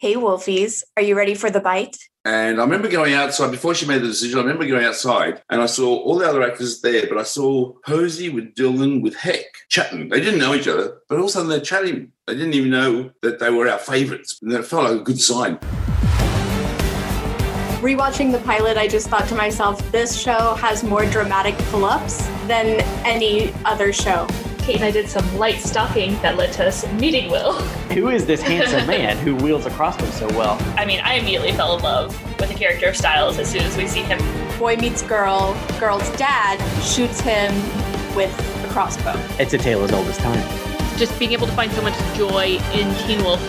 Hey, Wolfies, are you ready for the bite? And I remember going outside before she made the decision. I remember going outside and I saw all the other actors there, but I saw Posey with Dylan with Heck chatting. They didn't know each other, but all of a sudden they're chatting. They didn't even know that they were our favourites. And that felt like a good sign. Rewatching the pilot, I just thought to myself, this show has more dramatic pull ups than any other show. Kate and I did some light stalking that led to us meeting Will. Who is this handsome man who wields a crossbow so well? I mean, I immediately fell in love with the character of Stiles as soon as we see him. Boy meets girl, girl's dad shoots him with a crossbow. It's a tale as old as time. Just being able to find so much joy in Teen Wolf.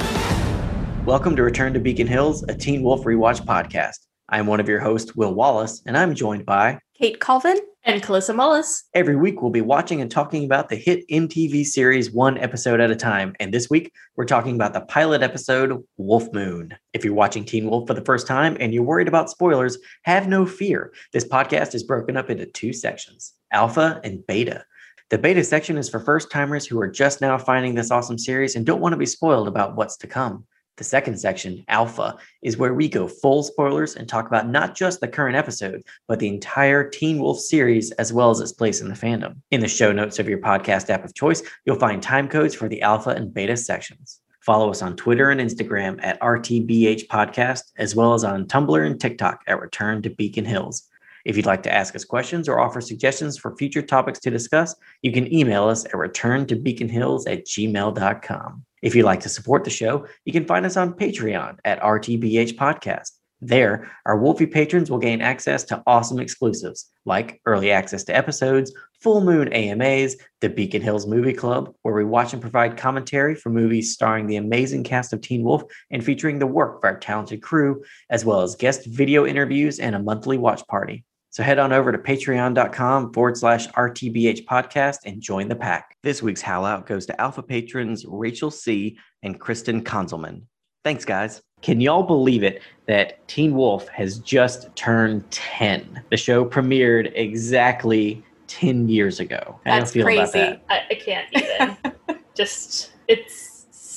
Welcome to Return to Beacon Hills, a Teen Wolf rewatch podcast. I'm one of your hosts, Will Wallace, and I'm joined by Kate Colvin and Calissa Mullis. Every week, we'll be watching and talking about the hit MTV series one episode at a time. And this week, we're talking about the pilot episode, Wolf Moon. If you're watching Teen Wolf for the first time and you're worried about spoilers, have no fear. This podcast is broken up into two sections Alpha and Beta. The beta section is for first timers who are just now finding this awesome series and don't want to be spoiled about what's to come. The second section, Alpha, is where we go full spoilers and talk about not just the current episode, but the entire Teen Wolf series as well as its place in the fandom. In the show notes of your podcast app of choice, you'll find time codes for the Alpha and Beta sections. Follow us on Twitter and Instagram at RTBH Podcast, as well as on Tumblr and TikTok at Return to Beacon Hills. If you'd like to ask us questions or offer suggestions for future topics to discuss, you can email us at returntobeaconhills at gmail.com. If you'd like to support the show, you can find us on Patreon at RTBH Podcast. There, our Wolfie patrons will gain access to awesome exclusives like early access to episodes, full moon AMAs, the Beacon Hills Movie Club, where we watch and provide commentary for movies starring the amazing cast of Teen Wolf and featuring the work of our talented crew, as well as guest video interviews and a monthly watch party. So head on over to patreon.com forward slash RTBH podcast and join the pack. This week's Howl Out goes to Alpha patrons Rachel C. and Kristen Konzelman. Thanks, guys. Can y'all believe it that Teen Wolf has just turned 10? The show premiered exactly 10 years ago. That's do you feel about crazy. that? I, I can't even. Just, it's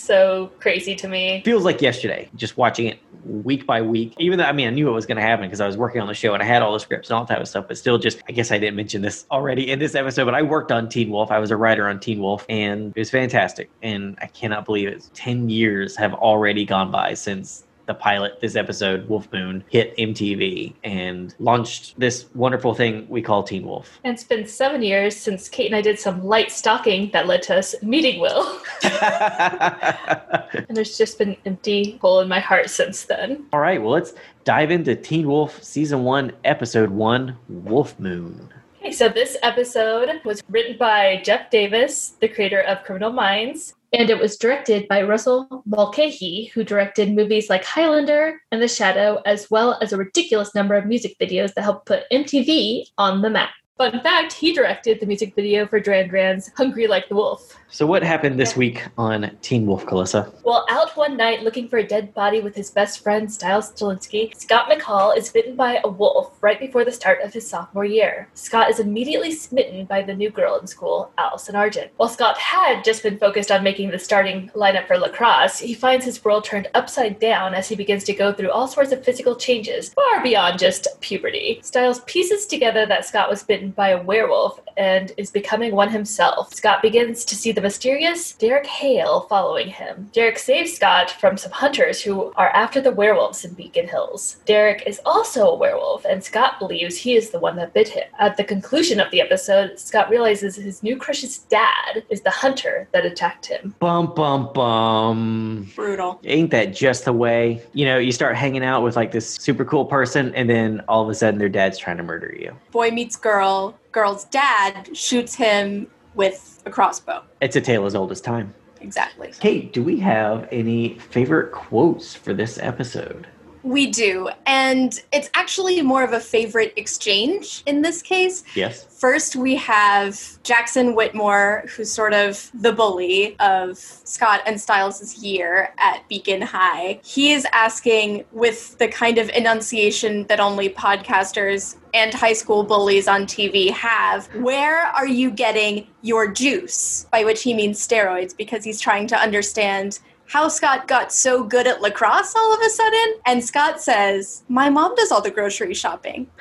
so crazy to me. Feels like yesterday, just watching it week by week. Even though, I mean, I knew it was going to happen because I was working on the show and I had all the scripts and all that type of stuff, but still just, I guess I didn't mention this already in this episode, but I worked on Teen Wolf. I was a writer on Teen Wolf and it was fantastic. And I cannot believe it. 10 years have already gone by since the pilot, this episode, Wolf Moon, hit MTV and launched this wonderful thing we call Teen Wolf. And it's been seven years since Kate and I did some light stalking that led to us meeting Will. And there's just been an empty hole in my heart since then. All right, well, let's dive into Teen Wolf Season 1, Episode 1, Wolf Moon. Okay, so this episode was written by Jeff Davis, the creator of Criminal Minds, and it was directed by Russell Mulcahy, who directed movies like Highlander and The Shadow, as well as a ridiculous number of music videos that helped put MTV on the map. Fun fact, he directed the music video for Duran Duran's Hungry Like the Wolf. So, what happened this week on Teen Wolf, Calissa? Well, out one night looking for a dead body with his best friend, Stiles Stilinski, Scott McCall is bitten by a wolf right before the start of his sophomore year. Scott is immediately smitten by the new girl in school, Allison Argent. While Scott had just been focused on making the starting lineup for lacrosse, he finds his world turned upside down as he begins to go through all sorts of physical changes, far beyond just puberty. Stiles pieces together that Scott was bitten by a werewolf and is becoming one himself. Scott begins to see the mysterious Derek Hale following him. Derek saves Scott from some hunters who are after the werewolves in Beacon Hills. Derek is also a werewolf, and Scott believes he is the one that bit him. At the conclusion of the episode, Scott realizes his new crush's dad is the hunter that attacked him. Bum, bum, bum. Brutal. Ain't that just the way? You know, you start hanging out with like this super cool person, and then all of a sudden their dad's trying to murder you. Boy meets girl, girl's dad shoots him with a crossbow. It's a tale as old as time. Exactly. Kate, do we have any favorite quotes for this episode? We do. And it's actually more of a favorite exchange in this case. Yes. First, we have Jackson Whittemore, who's sort of the bully of Scott and Stiles' year at Beacon High. He is asking, with the kind of enunciation that only podcasters and high school bullies on TV have, where are you getting your juice? By which he means steroids, because he's trying to understand how Scott got so good at lacrosse all of a sudden. And Scott says, My mom does all the grocery shopping.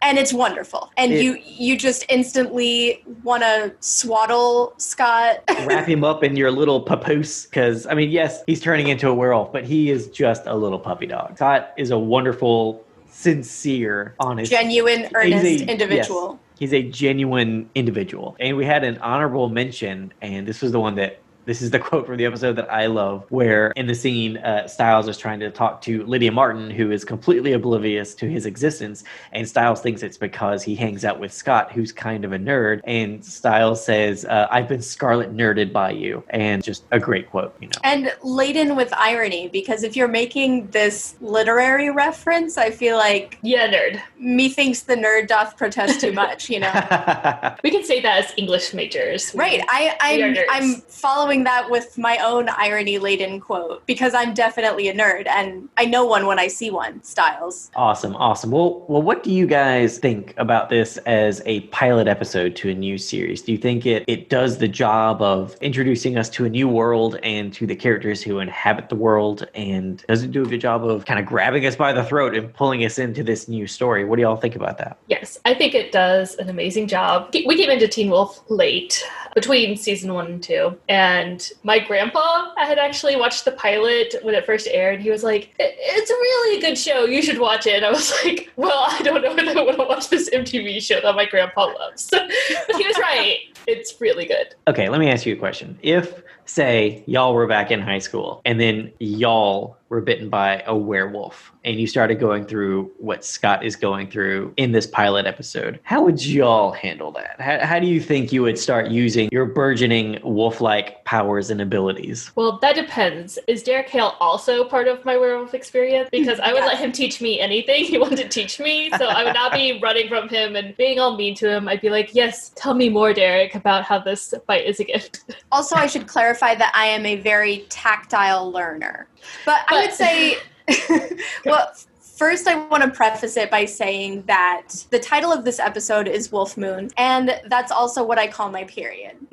And it's wonderful. And It- you you just instantly want to swaddle Scott. Wrap him up in your little papoose. Because, I mean, yes, he's turning into a werewolf, but he is just a little puppy dog. Scott is a wonderful, sincere, honest, Genuine, earnest a- individual. He's a genuine individual. And we had an honorable mention, and this was the one that this is the quote from the episode that I love, where in the scene, uh, Stiles is trying to talk to Lydia Martin, who is completely oblivious to his existence. And Stiles thinks it's because he hangs out with Scott, who's kind of a nerd. And Stiles says, uh, I've been scarlet nerded by you. And just a great quote, you know. And laden with irony, because if you're making this literary reference, I feel like Yeah, nerd. methinks the nerd doth protest too much, you know? We can say that as English majors. Right. I, I'm. I'm following that with my own irony laden quote because I'm definitely a nerd and I know one when I see one. Stiles. Awesome, awesome. Well, well, what do you guys think about this as a pilot episode to a new series? Do you think it it does the job of introducing us to a new world and to the characters who inhabit the world, and does it do a good job of kind of grabbing us by the throat and pulling us into this new story? What do y'all think about that? Yes, I think it does an amazing job. We came into Teen Wolf late, between season one and two, and my grandpa had actually watched the pilot when it first aired. He was like, "It's a really good show. You should watch it." And I was like, "Well, I don't know if I want to watch this MTV show that my grandpa loves." but he was right. It's really good. Okay, let me ask you a question. If, say, y'all were back in high school and then y'all were bitten by a werewolf and you started going through what Scott is going through in this pilot episode, how would y'all handle that? How, how do you think you would start using your burgeoning wolf like powers and abilities? Well, that depends. Is Derek Hale also part of my werewolf experience? Because I would Yes. let him teach me anything he wanted to teach me. So I would not be running from him and being all mean to him. I'd be like, yes, tell me more, Derek, about how this fight is a gift. Also, I should clarify that I am a very tactile learner. But I would say, well, first, I want to preface it by saying that the title of this episode is Wolf Moon, and that's also what I call my period.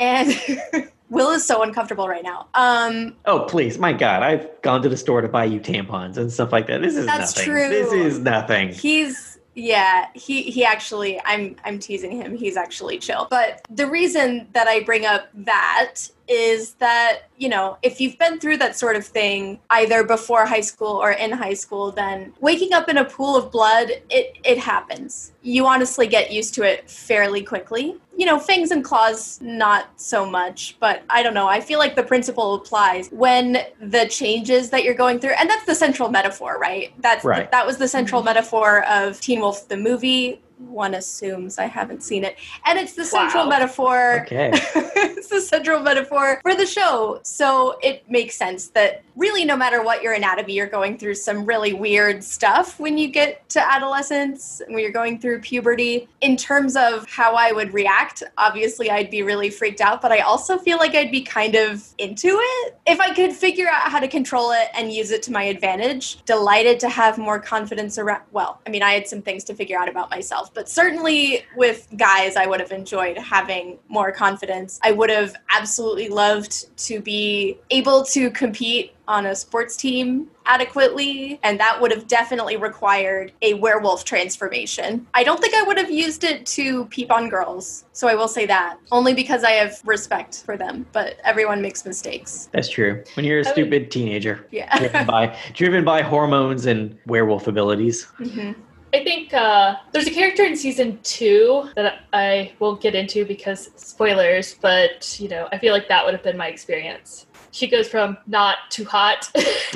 And Will is so uncomfortable right now. Um, oh, please, my God, I've gone to the store to buy you tampons and stuff like that. This is That's nothing. true. This is nothing. He's yeah, he he actually I'm I'm teasing him. He's actually chill. But the reason that I bring up that is that, you know, if you've been through that sort of thing either before high school or in high school, then waking up in a pool of blood, it it happens. You honestly get used to it fairly quickly. You know, fangs and claws not so much, but I don't know. I feel like the principle applies when the changes that you're going through and that's the central metaphor, right? That's Right. that was the central mm-hmm. metaphor of Teen Wolf the movie. One assumes I haven't seen it. And it's the central Wow. metaphor Okay. it's the central metaphor for the show. So it makes sense that really, no matter what your anatomy, you're going through some really weird stuff when you get to adolescence, when you're going through puberty. In terms of how I would react, obviously, I'd be really freaked out, but I also feel like I'd be kind of into it. If I could figure out how to control it and use it to my advantage, delighted to have more confidence around. Well, I mean, I had some things to figure out about myself, but certainly with guys, I would have enjoyed having more confidence. I would have absolutely loved to be able to compete on a sports team adequately, and that would have definitely required a werewolf transformation. I don't think I would have used it to peep on girls, so I will say that, only because I have respect for them, but everyone makes mistakes. That's true. When you're a I would- stupid teenager, driven Yeah. by driven by hormones and werewolf abilities. Mhm. I think uh, there's a character in season two that I won't get into because spoilers, but you know, I feel like that would have been my experience. She goes from not too hot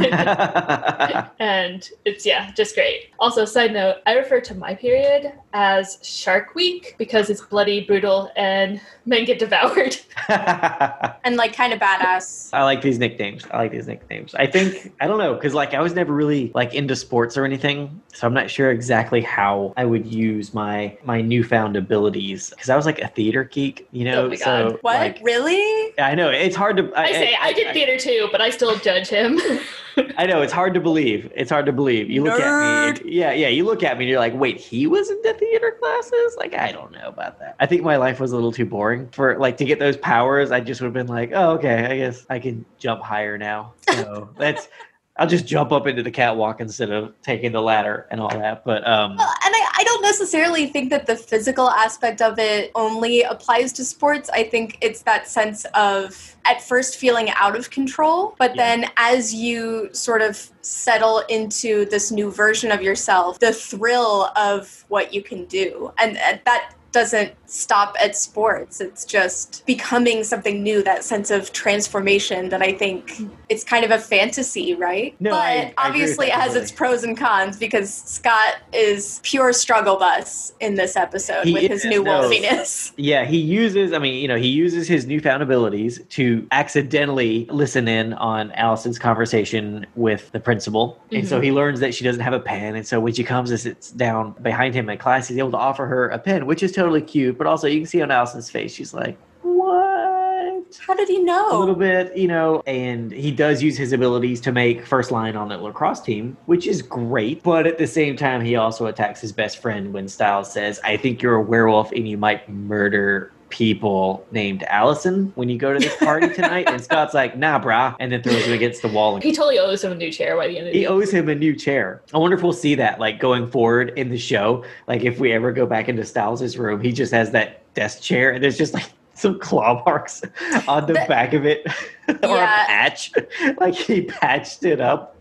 and it's yeah just great also side note i refer to my period as shark week because it's bloody brutal and men get devoured And like kind of badass. I like these nicknames. I like these nicknames. I think I don't know because like I was never really like into sports or anything, so I'm not sure exactly how I would use my my newfound abilities because I was like a theater geek, you know. Oh my so What? like really? I know it's hard to. i say i, I, did theater too, but I still judge him. I know it's hard to believe. It's hard to believe. You look at me, and- yeah, yeah. You look at me, and you're like, "Wait, he was into theater classes?" Like, I don't know about that. I think my life was a little too boring for like to get those powers. I just would have been like, "Oh, okay, I guess I can jump higher now." So that's. I'll just jump up into the catwalk instead of taking the ladder and all that. But um, Well, and I, I don't necessarily think that the physical aspect of it only applies to sports. I think it's that sense of at first feeling out of control, but Yeah. then as you sort of settle into this new version of yourself, the thrill of what you can do. And that doesn't stop at sports. It's just becoming something new, that sense of transformation that I think it's kind of a fantasy, right? No, but I- I obviously it has its pros and cons because Scott is pure struggle bus in this episode He with his new no. wolfiness. Yeah, he uses, I mean, you know, he uses his newfound abilities to accidentally listen in on Allison's conversation with the principal. And so mm-hmm. he learns that she doesn't have a pen. And so when she comes and sits down behind him in class, he's able to offer her a pen, which is totally cute. But also, you can see on Allison's face, she's like, what? How did he know? a little bit, you know, and he does use his abilities to make first line on the lacrosse team, which is great. But at the same time, he also attacks his best friend when Stiles says, I think you're a werewolf and you might murder people named Allison when you go to this party tonight. and Scott's like, nah, brah, and then throws him against the wall. he totally owes him a new chair by the end of the He owes him a new chair. I wonder if we'll see that like going forward in the show. Like if we ever go back into Stiles' room, he just has that desk chair and there's just like some claw marks on the That- back of it or Yeah. a patch. like he patched it up.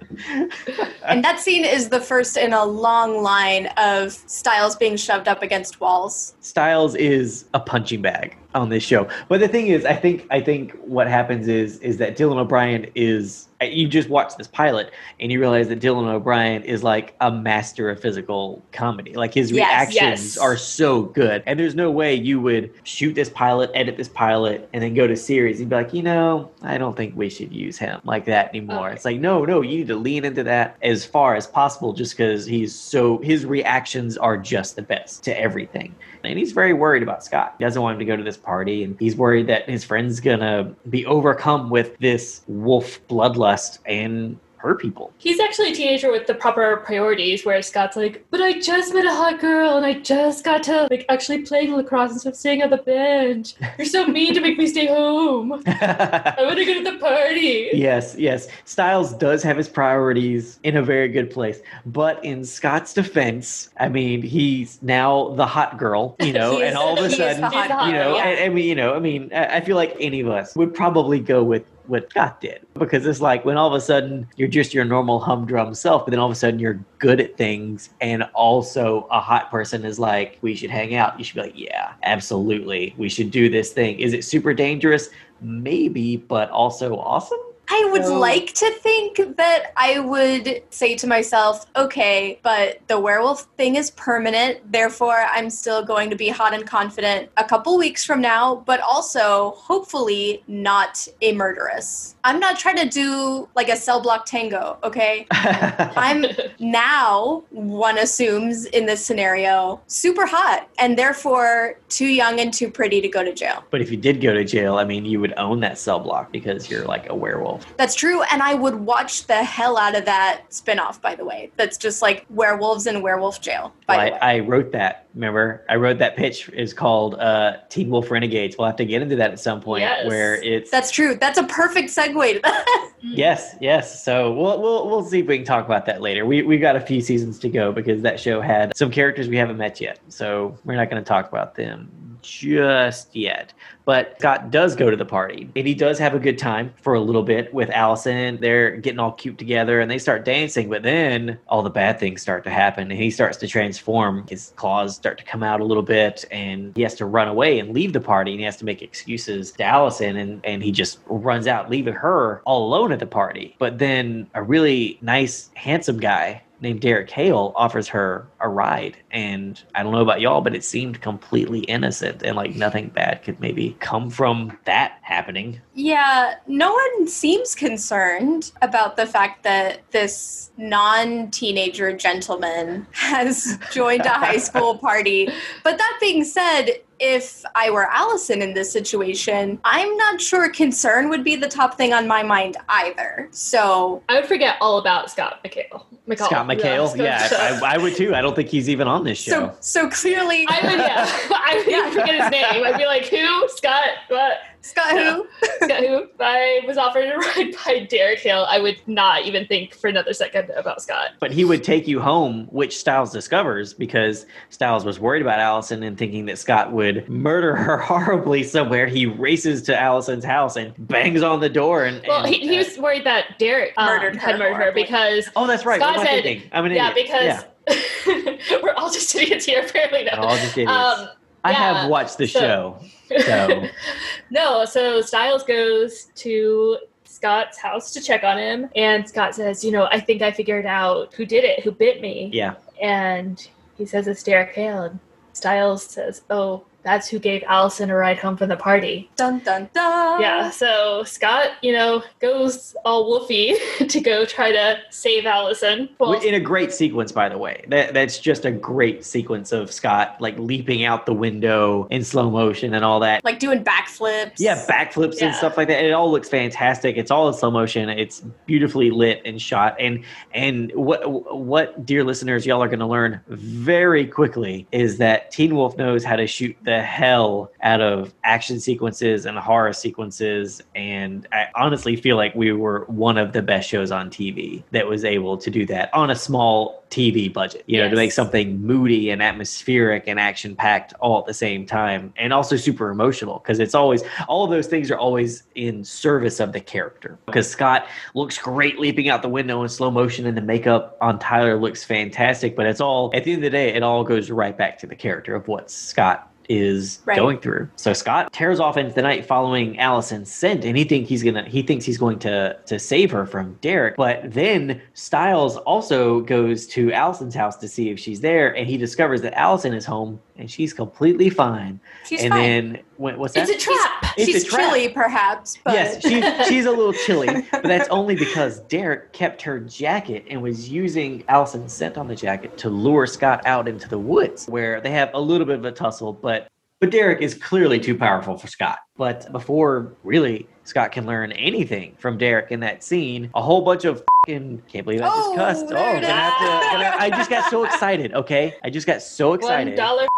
And that scene is the first in a long line of Stiles being shoved up against walls. Stiles is a punching bag on this show. But the thing is, I think I think what happens is is that Dylan O'Brien is you just watch this pilot and you realize that Dylan O'Brien is like a master of physical comedy. Like his Yes, reactions yes. are so good. And there's no way you would shoot this pilot, edit this pilot, and then go to series and be like, you know, I don't think we should use him like that anymore. Okay. It's like, no, no, you need to lean into that as far as possible just because he's so his reactions are just the best to everything. And he's very worried about Scott. He doesn't want him to go to this party, and he's worried that his friend's gonna be overcome with this wolf bloodlust and hurt people. He's actually a teenager with the proper priorities, where Scott's like, "But I just met a hot girl, and I just got to like actually playing lacrosse instead of staying on the bench. You're so mean to make me stay home. I want to go to the party." Yes, yes. Stiles does have his priorities in a very good place. But in Scott's defense, I mean, he's now the hot girl, you know, and all of a sudden, the He's the hot you know, yeah. I, I mean, you know, I mean, I feel like any of us would probably go with what Scott did because it's like when all of a sudden you're just your normal humdrum self, but then all of a sudden you're good at things, and also a hot person is like, we should hang out. You should be like, yeah, absolutely, we should do this thing. Is it super dangerous? Maybe, but also awesome. I would So- like to think that I would say to myself, okay, but the werewolf thing is permanent, therefore I'm still going to be hot and confident a couple weeks from now, but also hopefully not a murderess. I'm not trying to do like a cell block tango, okay? I'm now, one assumes in this scenario, super hot and therefore too young and too pretty to go to jail. But if you did go to jail, I mean, you would own that cell block because you're like a werewolf. That's true, and I would watch the hell out of that spinoff. By the way, that's just like werewolves in werewolf jail. By Well, the way, I, I wrote that. Remember, I wrote that pitch. is called uh, Teen Wolf Renegades. We'll have to get into that at some point. Yes. Where it's that's true. That's a perfect segue to that. yes, yes. So we'll we'll we'll see if we can talk about that later. We we got a few seasons to go because that show had some characters we haven't met yet. So we're not going to talk about them just yet. But Scott does go to the party and he does have a good time for a little bit with Allison. They're getting all cute together and they start dancing, but then all the bad things start to happen and he starts to transform. His claws start to come out a little bit and he has to run away and leave the party and he has to make excuses to Allison and, and he just runs out, leaving her all alone at the party. But then a really nice, handsome guy named Derek Hale offers her a ride. And I don't know about y'all, but it seemed completely innocent and like nothing bad could maybe come from that happening. Yeah, no one seems concerned about the fact that this non teenager gentleman has joined a high school party. But that being said, if I were Allison in this situation, I'm not sure concern would be the top thing on my mind either. So I would forget all about Scott McHale. McCall. Scott McHale, yeah, I, I would too. I don't think he's even on this show. so so clearly I would, yeah. I would even forget his name. I'd be like, who? Scott? What? Scott who? Scott who? I was offered a ride by Derek Hill. I would not even think for another second about Scott. But he would take you home, which Stiles discovers because Stiles was worried about Allison and thinking that Scott would murder her horribly somewhere. He races to Allison's house and bangs on the door. And, Well, and, he, he uh, was worried that Derek um, Murdered her had murdered her because oh, that's right. Scott what I said- I'm an yeah, idiot. because we're all just idiots here apparently. No. all just idiots. Um, I yeah, have watched the so- show. So no, so Stiles goes to Scott's house to check on him, and Scott says, "You know, I think I figured out who did it, who bit me." yeah, And he says it's Derek Hale, and Stiles says, "Oh, that's who gave Allison a ride home from the party." Dun dun dun. Yeah, so Scott, you know, goes all woofy to go try to save Allison. Well, in a great sequence, by the way. That that's just a great sequence of Scott like leaping out the window in slow motion and all that. Like doing backflips. Yeah, backflips and stuff like that. It all looks fantastic. It's all in slow motion. It's beautifully lit and shot. And and what what dear listeners, y'all are going to learn very quickly is that Teen Wolf knows how to shoot the hell out of action sequences and horror sequences. And I honestly feel like we were one of the best shows on TV that was able to do that on a small TV budget. You know, to make something moody and atmospheric and action packed all at the same time, and also super emotional because it's always all of those things are always in service of the character. Because Scott looks great leaping out the window in slow motion, and the makeup on Tyler looks fantastic. But it's all at the end of the day, it all goes right back to the character of what Scott is Right. going through. So Scott tears off into the night following Allison's scent, and he think he's gonna he thinks he's going to to save her from Derek. But then Stiles also goes to Allison's house to see if she's there, and he discovers that Allison is home and she's completely fine. She's and fine. then when, what's that? it's a trap. It's a She's trap. chilly, perhaps, but Yes, she, she's a little chilly, but that's only because Derek kept her jacket and was using Allison's scent on the jacket to lure Scott out into the woods, where they have a little bit of a tussle. But but Derek is clearly too powerful for Scott. But before really Scott can learn anything from Derek in that scene, a whole bunch of fucking can't believe I just Oh, cussed. Oh, there gonna have to, gonna- I just got so excited. Okay, I just got so excited. dollar.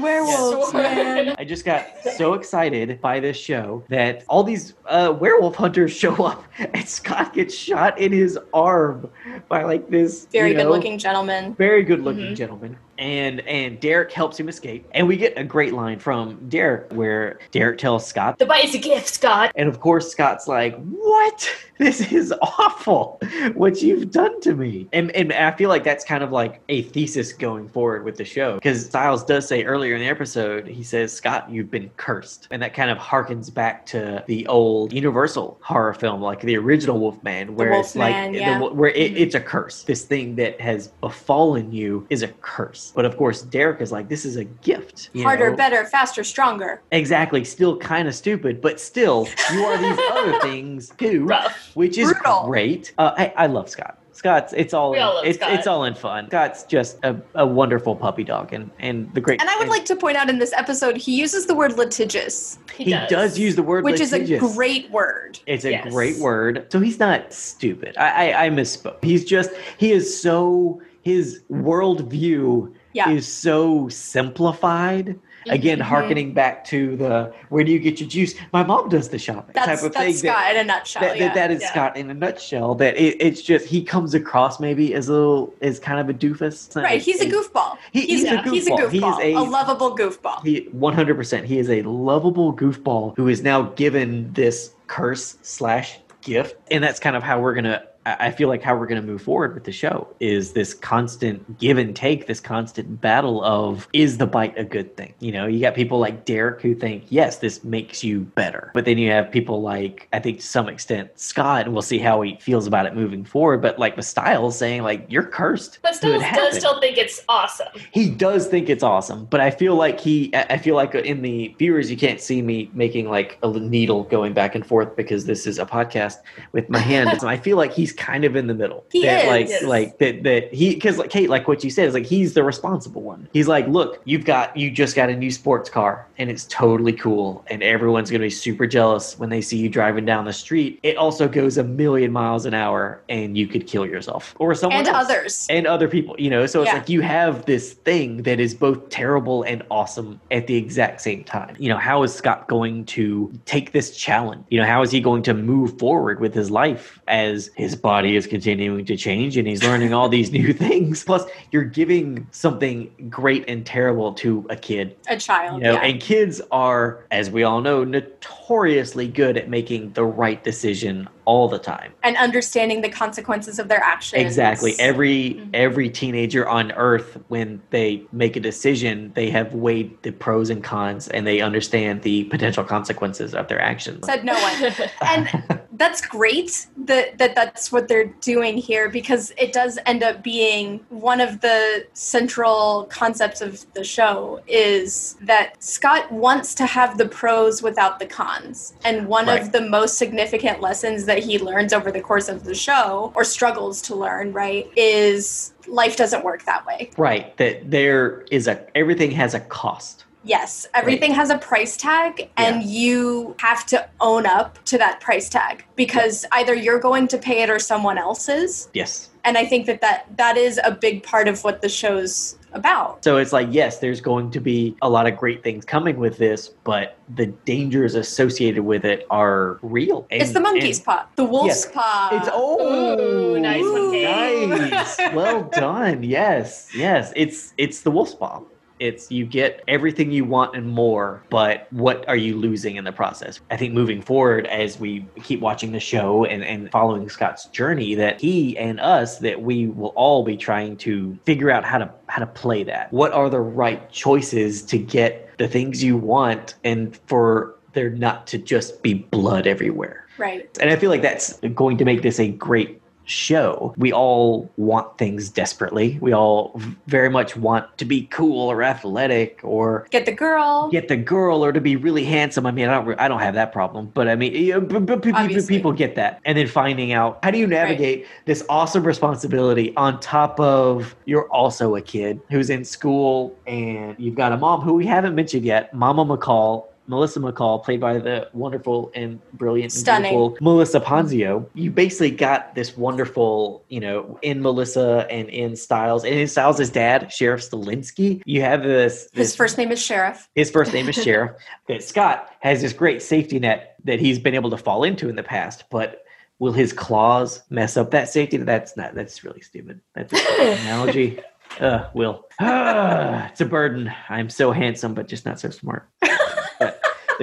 werewolves, man. I just got so excited by this show that all these uh, werewolf hunters show up and Scott gets shot in his arm by like this Very you know, good looking gentleman. very good looking Mhm. gentleman. And and Derek helps him escape. And we get a great line from Derek where Derek tells Scott The bite is a gift, Scott. and of course, Scott's like, "What? This is awful! What you've done to me." And and I feel like that's kind of like a thesis going forward with the show because Stiles does say earlier in the episode, he says, "Scott, you've been cursed," and that kind of harkens back to the old Universal horror film, like the original Wolfman, where it's like Wolfman, the- where it, Mhm. it's a curse. This thing that has befallen you is a curse. But of course, Derek is like, "This is a gift." Harder, know? better, faster, stronger. Exactly. Still kind of stupid, but still, you are these other things too, Rough. which is Brutal. great. Uh, I, I love Scott. Scott's it's all, all it's, Scott. it's all in fun. Scott's just a, a wonderful puppy dog, and and the great. And I would like to point out in this episode, he uses the word litigious, He, he does. use the word which is a great word. It's a Yes. great word. So he's not stupid. I, I I misspoke. He's just he is so his worldview Yeah. is so simplified. Again, Mhm. harkening back to the where do you get your juice? My mom does the shopping That's, type of that's thing. that- Scott in a nutshell. that, yeah. that, that is Yeah. Scott in a nutshell. That it, it's just he comes across maybe as a little as kind of a doofus. right, he's a goofball. He- he's, he's a, a he's a goofball. He is a- a lovable goofball. He one hundred percent. He is a lovable goofball who is now given this curse slash gift, and that's kind of how we're gonna I feel like how we're going to move forward with the show is this constant give and take, this constant battle of is the bite a good thing? You know, you got people like Derek who think, yes, this makes you better. But then you have people like, I think to some extent, Scott, and we'll see how he feels about it moving forward. But like with Stiles saying, like, you're cursed. But still, does still think it's awesome. he does think it's awesome but i feel like he i I feel like in the viewers you can't see me making like a needle going back and forth because this is a podcast with my hand so i feel like he's kind of in the middle He that, is. like Yes. like that that he because like kate like what you said is like he's the responsible one he's like look you've got you just got a new sports car and it's totally cool and everyone's gonna be super jealous when they see you driving down the street it also goes a million miles an hour and you could kill yourself or someone and else others. and other people you know so it's Yeah. like you have this thing that is both terrible and awesome at the exact same time you know how is scott going to take this challenge you know how is he going to move forward with his life as his body is continuing to change and he's learning all these new things plus you're giving something great and terrible to a kid a child. you know yeah. and kids are as we all know notoriously good at making the right decision all the time and understanding the consequences of their actions. Exactly. Every Mhm. every teenager on earth when they make a decision, they have weighed the pros and cons and they understand the potential consequences of their actions. Said no one. and that's great that, that that's what they're doing here because it does end up being one of the central concepts of the show is that Scott wants to have the pros without the cons. And one Right. of the most significant lessons that he learns over the course of the show or struggles to learn, right, is life doesn't work that way. right. That there is a everything has a cost. Yes, everything has a price tag, and you have to own up to that price tag because either you're going to pay it or someone else is. Yes. And I think that that, that is a big part of what the show's about. So it's like yes, there's going to be a lot of great things coming with this, but the dangers associated with it are real. it's the monkey's and paw, the wolf's Yes. paw. It's oh Ooh, nice oh, one, nice. well done. Yes, yes. It's it's the wolf's paw. It's you get everything you want and more, but what are you losing in the process? I think moving forward as we keep watching the show and, and following Scott's journey, that he and us, that we will all be trying to figure out how to how to play that. What are the right choices to get the things you want and for there not to just be blood everywhere? right. And I feel like that's going to make this a great show. We all want things desperately. We all very much want to be cool or athletic or Get the girl. get the girl or to be really handsome. I mean, I don't I don't have that problem, but I mean, yeah, but, but pe- pe- Obviously. people get that. And then finding out how do you navigate this awesome responsibility on top of you're also a kid who's in school and you've got a mom who we haven't mentioned yet, Mama McCall. Melissa McCall, played by the wonderful and brilliant, Stunning. beautiful Melissa Ponzio. You basically got this wonderful, you know, in Melissa and in Stiles, and in Stiles' dad, Sheriff Stilinski. You have this. His first name is Sheriff. his first name is Sheriff. that Scott has this great safety net that he's been able to fall into in the past, but will his claws mess up that safety? That's not. That's really stupid. That's a stupid analogy. Uh, will. Ah, it's a burden. I'm so handsome, but just not so smart.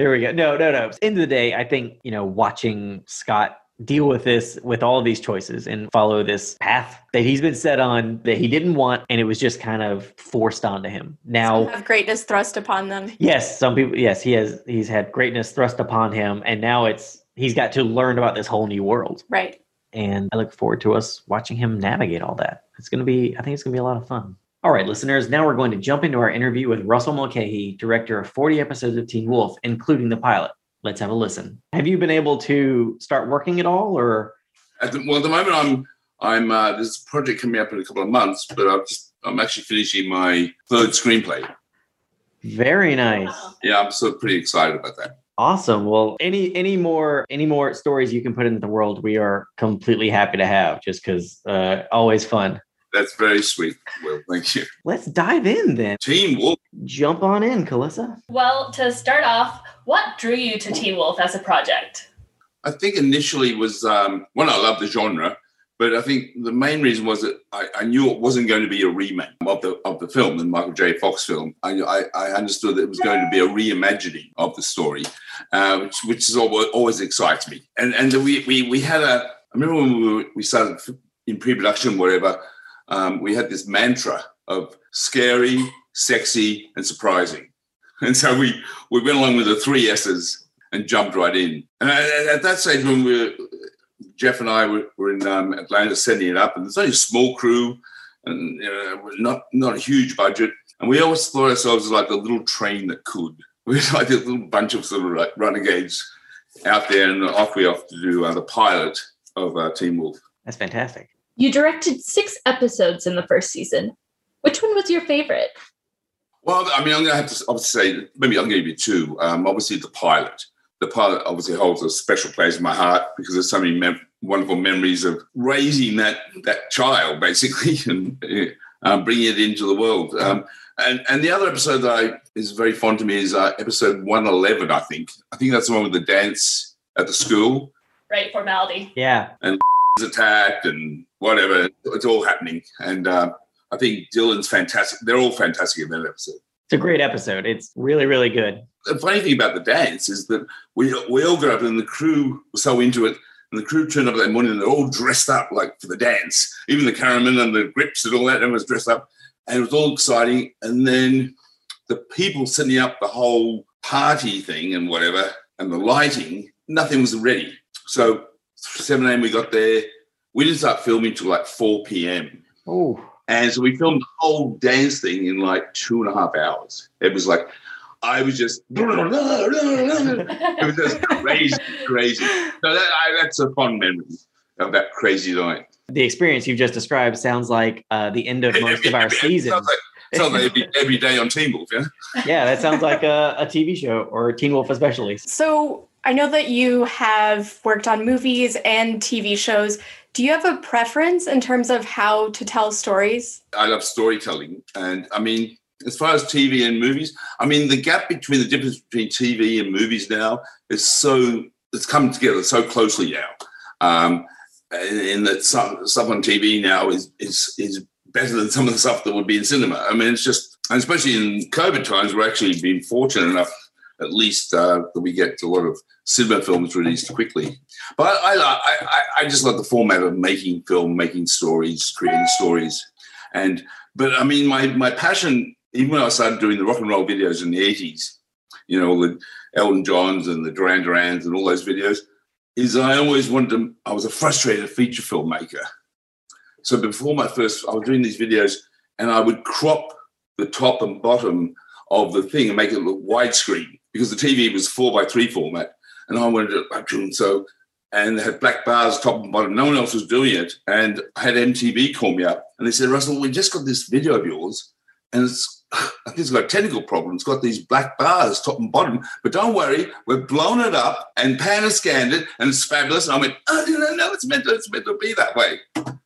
There we go. No, no, no. End of the day, I think you know, watching Scott deal with this with all of these choices and follow this path that he's been set on that he didn't want and it was just kind of forced onto him now Have greatness thrust upon them. Yes, some people. Yes, he has. He's had greatness thrust upon him, and now it's he's got to learn about this whole new world. Right. And I look forward to us watching him navigate all that. It's going to be. I think it's going to be a lot of fun. All right, listeners. Now we're going to jump into our interview with Russell Mulcahy, director of 40 episodes of Teen Wolf, including the pilot. Let's have a listen. Have you been able to start working at all, or At the, well, at the moment, I'm I'm uh, there's a project coming up in a couple of months, but I've just I'm actually finishing my third screenplay. very nice? Yeah, I'm so pretty excited about that. Awesome. Well, any any more any more stories you can put into the world, we are completely happy to have. Just because, uh, always fun. That's very sweet. Will, thank you. Let's dive in then. Teen Wolf. Jump on in, Calissa. Well, to start off, what drew you to Teen Wolf as a project? I think initially was um, one I love the genre, but I think the main reason was that I, I knew it wasn't going to be a remake of the of the film, the Michael J. Fox film. I, I, I understood that it was going to be a reimagining of the story, uh, which which is always, always excites me. And and we we we had a I remember when we, were, we started in pre-production, whatever. Um, we had this mantra of scary, sexy, and surprising. And so we we went along with the three S's and jumped right in. And at that stage, when we were, Jeff and I were, were in um, Atlanta setting it up, and it's only a small crew, and know, not not a huge budget. And we always thought ourselves like a little train that could. We were like a little bunch of sort of like renegades out there, and off we off to do uh, the pilot of uh, Teen Wolf. That's fantastic. You directed six episodes in the first season. Which one was your favorite? Well, I mean, I'm going to have to obviously say, maybe I'll give you two. Um, obviously, the pilot. The pilot obviously holds a special place in my heart because there's so many mem- wonderful memories of raising that that child, basically, and uh, bringing it into the world. Um, and and the other episode that I, is very fond to me is uh, episode 111, I think. I think that's the one with the dance at the school. Right, formality. Yeah. And is attacked and whatever. It's all happening. And uh, I think Dylan's fantastic. They're all fantastic in that episode. It's a great episode. It's really, really good. The funny thing about the dance is that we we all got up and the crew were so into it. And the crew turned up that morning and they're all dressed up like for the dance. Even the cameramen and the grips and all that, everyone was dressed up. And it was all exciting. And then the people setting up the whole party thing and whatever, and the lighting, nothing was ready. So 7 a.m. we got there. We didn't start filming till like 4 p.m. Oh. And so we filmed the whole dance thing in like two and a half hours. It was like, I was just, it was just crazy, crazy. So that, I, that's a fun memory of that crazy night. The experience you've just described sounds like uh, the end of most of our season. Sounds like, sounds like every, every day on Teen Wolf, yeah? yeah, that sounds like a, a TV show or Teen Wolf especially. So I know that you have worked on movies and TV shows. Do you have a preference in terms of how to tell stories? I love storytelling. And I mean, as far as TV and movies, I mean, the gap between the difference between TV and movies now is so, it's come together so closely now. Um, in that some stuff on TV now is, is, is better than some of the stuff that would be in cinema. I mean, it's just, and especially in COVID times, we're actually been fortunate enough at least uh, we get a lot of cinema films released quickly. But I, I, I, just love the format of making film, making stories, creating stories, and but I mean, my my passion, even when I started doing the rock and roll videos in the eighties, you know, the Elton Johns and the Duran Durans and all those videos, is I always wanted to. I was a frustrated feature filmmaker, so before my first, I was doing these videos, and I would crop the top and bottom of the thing and make it look widescreen because the TV was four by three format, and I wanted it to so and they had black bars top and bottom. No one else was doing it, and I had MTV call me up and they said, "Russell, we just got this video of yours, and it's I think it's got technical problem. It's got these black bars top and bottom, but don't worry, we've blown it up and pan and scanned it, and it's fabulous." And I went, "Oh no, no, it's meant to, it's meant to be that way."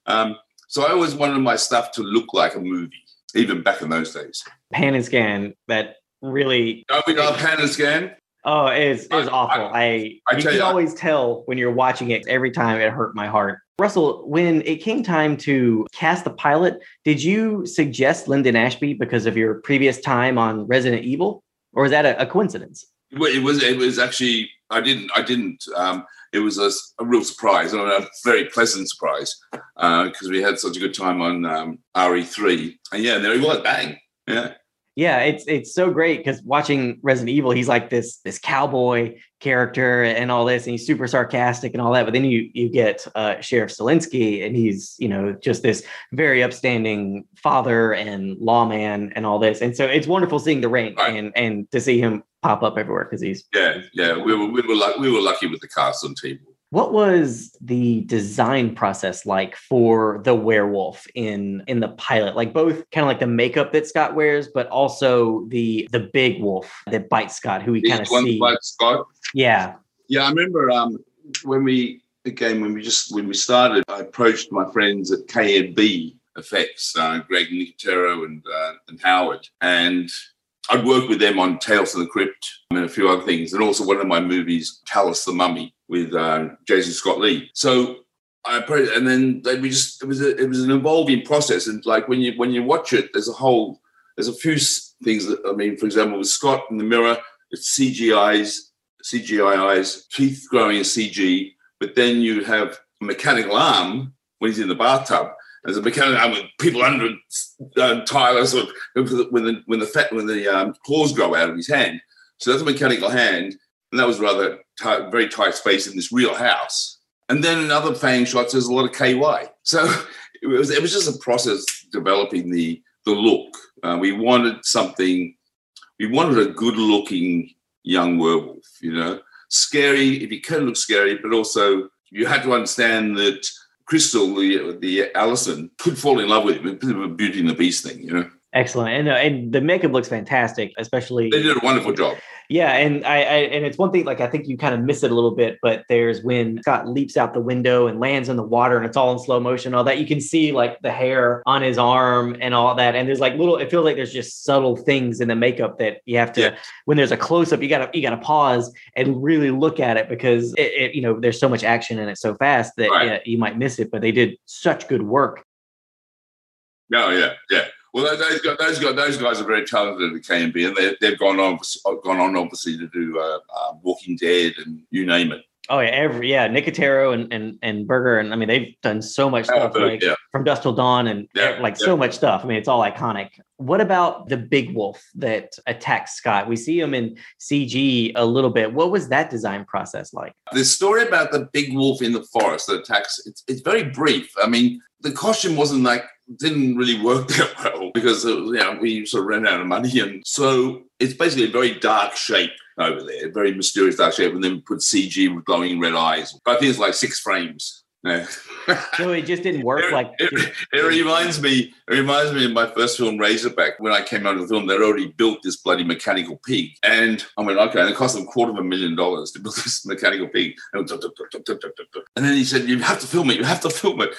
Um, so I always wanted my stuff to look like a movie, even back in those days. Pan and scan that really. Don't we know pan scan? Oh, it's it's I- awful. I, I you can you, I- always tell when you're watching it. Every time it hurt my heart. Russell, when it came time to cast the pilot, did you suggest Linden Ashby because of your previous time on Resident Evil, or was that a, a coincidence? Well, it was it was actually I didn't I didn't um, it was a real surprise and a very pleasant surprise because we had such a good time on um, RE3 and yeah there he was bang yeah Yeah, it's it's so great because watching Resident Evil, he's like this this cowboy character and all this, and he's super sarcastic and all that. But then you you get uh, Sheriff Stilinski, and he's you know just this very upstanding father and lawman and all this, and so it's wonderful seeing the range Right. and and to see him pop up everywhere because he's. yeah yeah we were we were luck- we were lucky with the cast on TV. What was the design process like for the werewolf in in the pilot? Like both kind of like the makeup that Scott wears, but also the the big wolf that bites Scott, who we kind of see. by Scott Yeah, yeah I remember um, when we again when we just when we started I approached my friends at KNB Effects uh, Greg Nicotero and uh, and Howard and I'd worked with them on Tales of the Crypt and a few other things, and also one of my movies, Talos the Mummy, with uh, Jason Scott Lee. So I approached, and then they, we just it was a, it was an evolving process, and like when you when you watch it, there's a whole there's a few things that I mean, for example, with Scott in the mirror, it's CGI's CGI eyes, teeth growing in CG, but then you have a mechanical arm when he's in the bathtub. There's a mechanical arm with people under uh, Tyler sort of when the when the fat when the um, claws grow out of his hand. So that's a mechanical hand, and that was rather tight, very tight space in this real house. And then in other fang shots, there's a lot of KY. So it was it was just a process developing the the look. Uh, we wanted something. We wanted a good looking young werewolf. You know, scary if he can look scary, but also you had to understand that Crystal, the the Allison, could fall in love with him. A bit of a Beauty and the Beast thing, you know. Excellent, and uh, and the makeup looks fantastic, especially. They did a wonderful job. Yeah, and I, I, and it's one thing like I think you kind of miss it a little bit, but there's when Scott leaps out the window and lands in the water and it's all in slow motion, all that you can see like the hair on his arm and all that, and there's like little. It feels like there's just subtle things in the makeup that you have to. Yeah. When there's a close up, you gotta you gotta pause and really look at it because it, it you know there's so much action in it so fast that Right. yeah, you might miss it, but they did such good work. No, yeah, yeah. Well, those guys, those guys, those guys are very talented at KNB, and they, they've gone on, gone on obviously to do uh, uh, Walking Dead and you name it. Oh yeah, every yeah, Nicotero and and and Berger, and I mean they've done so much stuff like yeah. from Dusk Till Dawn and Yeah, like yeah. so much stuff. I mean, it's all iconic. What about the big wolf that attacks Scott? We see him in CG a little bit. What was that design process like? The story about the big wolf in the forest that attacks, it's, it's very brief. I mean, the costume wasn't like, didn't really work that well because, it was, you know, we sort of ran out of money. And so it's basically a very dark shape over there, a very mysterious dark shape. And then put CG with glowing red eyes. But I think it's like six frames. So it just didn't work. It, Like it, it reminds me. It reminds me of my first film, Razorback. When I came out of the film, they'd already built this bloody mechanical pig, and I went, okay, and it cost them a quarter of a million dollars to build this mechanical pig. And then he said, you have to film it. You have to film it.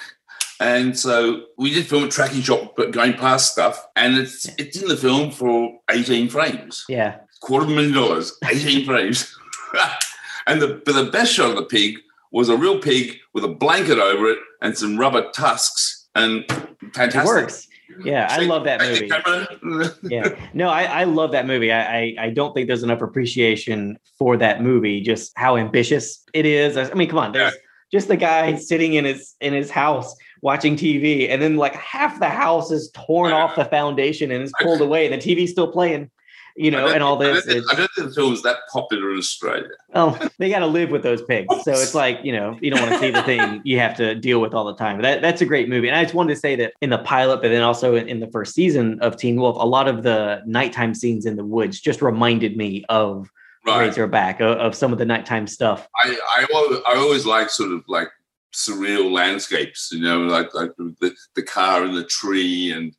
And so we did film a tracking shot, but going past stuff, and it's it's in the film for eighteen frames yeah, quarter of a million dollars, 18 frames. and the but the best shot of the pig was a real pig with a blanket over it and some rubber tusks and fantastic. it works. Yeah, I love that movie. yeah no I, I love that movie I, I i don't think there's enough appreciation for that movie just how ambitious it is i mean come on there's just the guy sitting in his in his house watching tv and then like half the house is torn off the foundation and is pulled away and the tv's still playing you know and all this I don't, think, I don't think the film is that popular in Australia. oh they got to live with those pigs so it's like you know you don't want to see the thing you have to deal with all the time. But that, that's a great movie and i just wanted to say that in the pilot but then also in, in the first season of teen wolf a lot of the nighttime scenes in the woods just reminded me of Right. razorback of, of some of the nighttime stuff I, I, always, I always like sort of like surreal landscapes, you know, like like the, the car and the tree and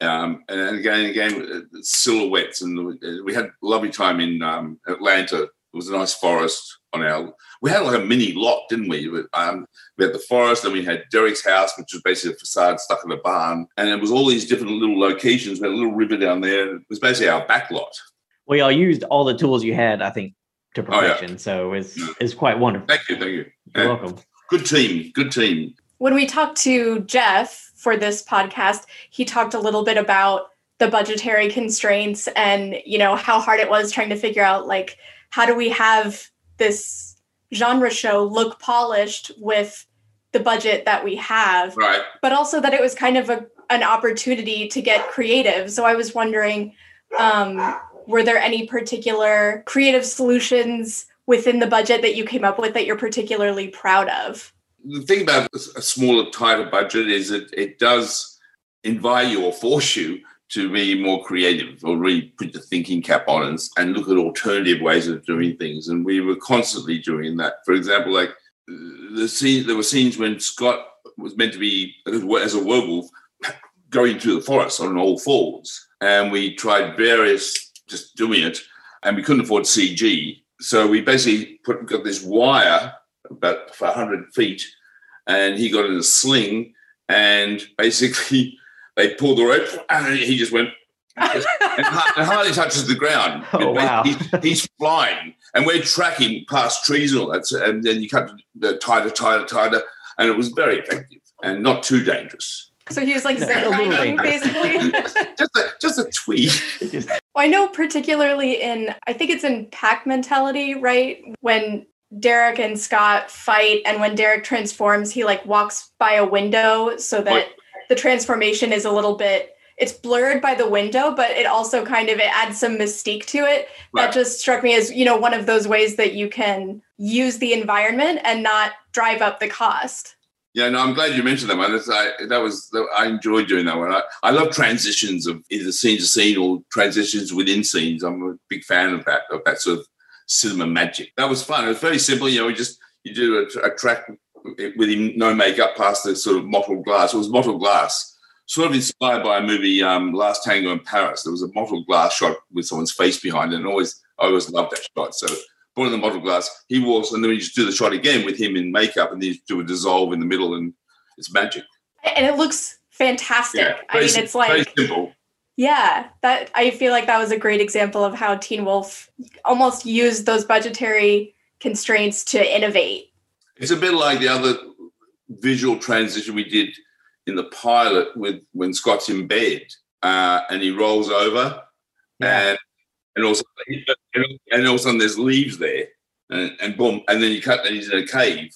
um, and again and again uh, silhouettes. And we had a lovely time in um, Atlanta. It was a nice forest on our. We had like a mini lot, didn't we? We- Um, we had the forest, and we had Derek's house, which was basically a facade stuck in a barn, and it was all these different little locations. We had a little river down there. It was basically our back lot. Well y'all used all the tools you had i think to Oh, yeah. perfection so it's Yeah. it's quite wonderful Thank you, thank you. you're Yeah. welcome Good team, good team. When we talked to Jeff for this podcast, he talked a little bit about the budgetary constraints and, you know, how hard it was trying to figure out like how do we have this genre show look polished with the budget that we have Right. but also that it was kind of a, an opportunity to get creative. So I was wondering, um, were there any particular creative solutions within the budget that you came up with that you're particularly proud of? the thing about a smaller, tighter budget is that it does invite you or force you to be more creative or really put the thinking cap on and, and look at alternative ways of doing things. And we were constantly doing that. For example, like the scene, there were scenes when Scott was meant to be as a werewolf going through the forest on all fours, and we tried various just doing it, and we couldn't afford CG. So we basically put got this wire about for 100 feet, and he got in a sling, and basically they pulled the rope, and he just went. and and hardly touches the ground. Oh, wow. He's, he's flying, and we're tracking past trees and all that. So, and then you cut the tighter, tighter, tighter, and it was very effective and not too dangerous. So he was like No, zip a little lining, dangerous. basically. just a just a tweak. Well, I know particularly in I think it's in pack mentality, right? When Derek and Scott fight, and when Derek transforms, he like walks by a window so that Right. the transformation is a little bit. It's blurred by the window, but it also kind of it adds some mystique to it. Right. That just struck me as you know one of those ways that you can use the environment and not drive up the cost. Yeah, no, I'm glad you mentioned that one. I, that was I enjoyed doing that one. I, I love transitions of either scene to scene or transitions within scenes. I'm a big fan of that of that sort of cinema magic. That was fun. It was very simple. You know, we just you do a, a track with him no makeup past the sort of mottled glass. It was mottled glass, sort of inspired by a movie, um, Last Tango in Paris. There was a mottled glass shot with someone's face behind it, and always I always loved that shot. So brought in the model glass. He walks, and then we just do the shot again with him in makeup, and then you do a dissolve in the middle, and it's magic. And it looks fantastic. Yeah, I mean, it's like simple. Yeah, that I feel like that was a great example of how Teen Wolf almost used those budgetary constraints to innovate. It's a bit like the other visual transition we did in the pilot with when Scott's in bed uh, and he rolls over, Yeah. and and also and all of a sudden there's leaves there, and, and boom, and then you cut and he's in a cave.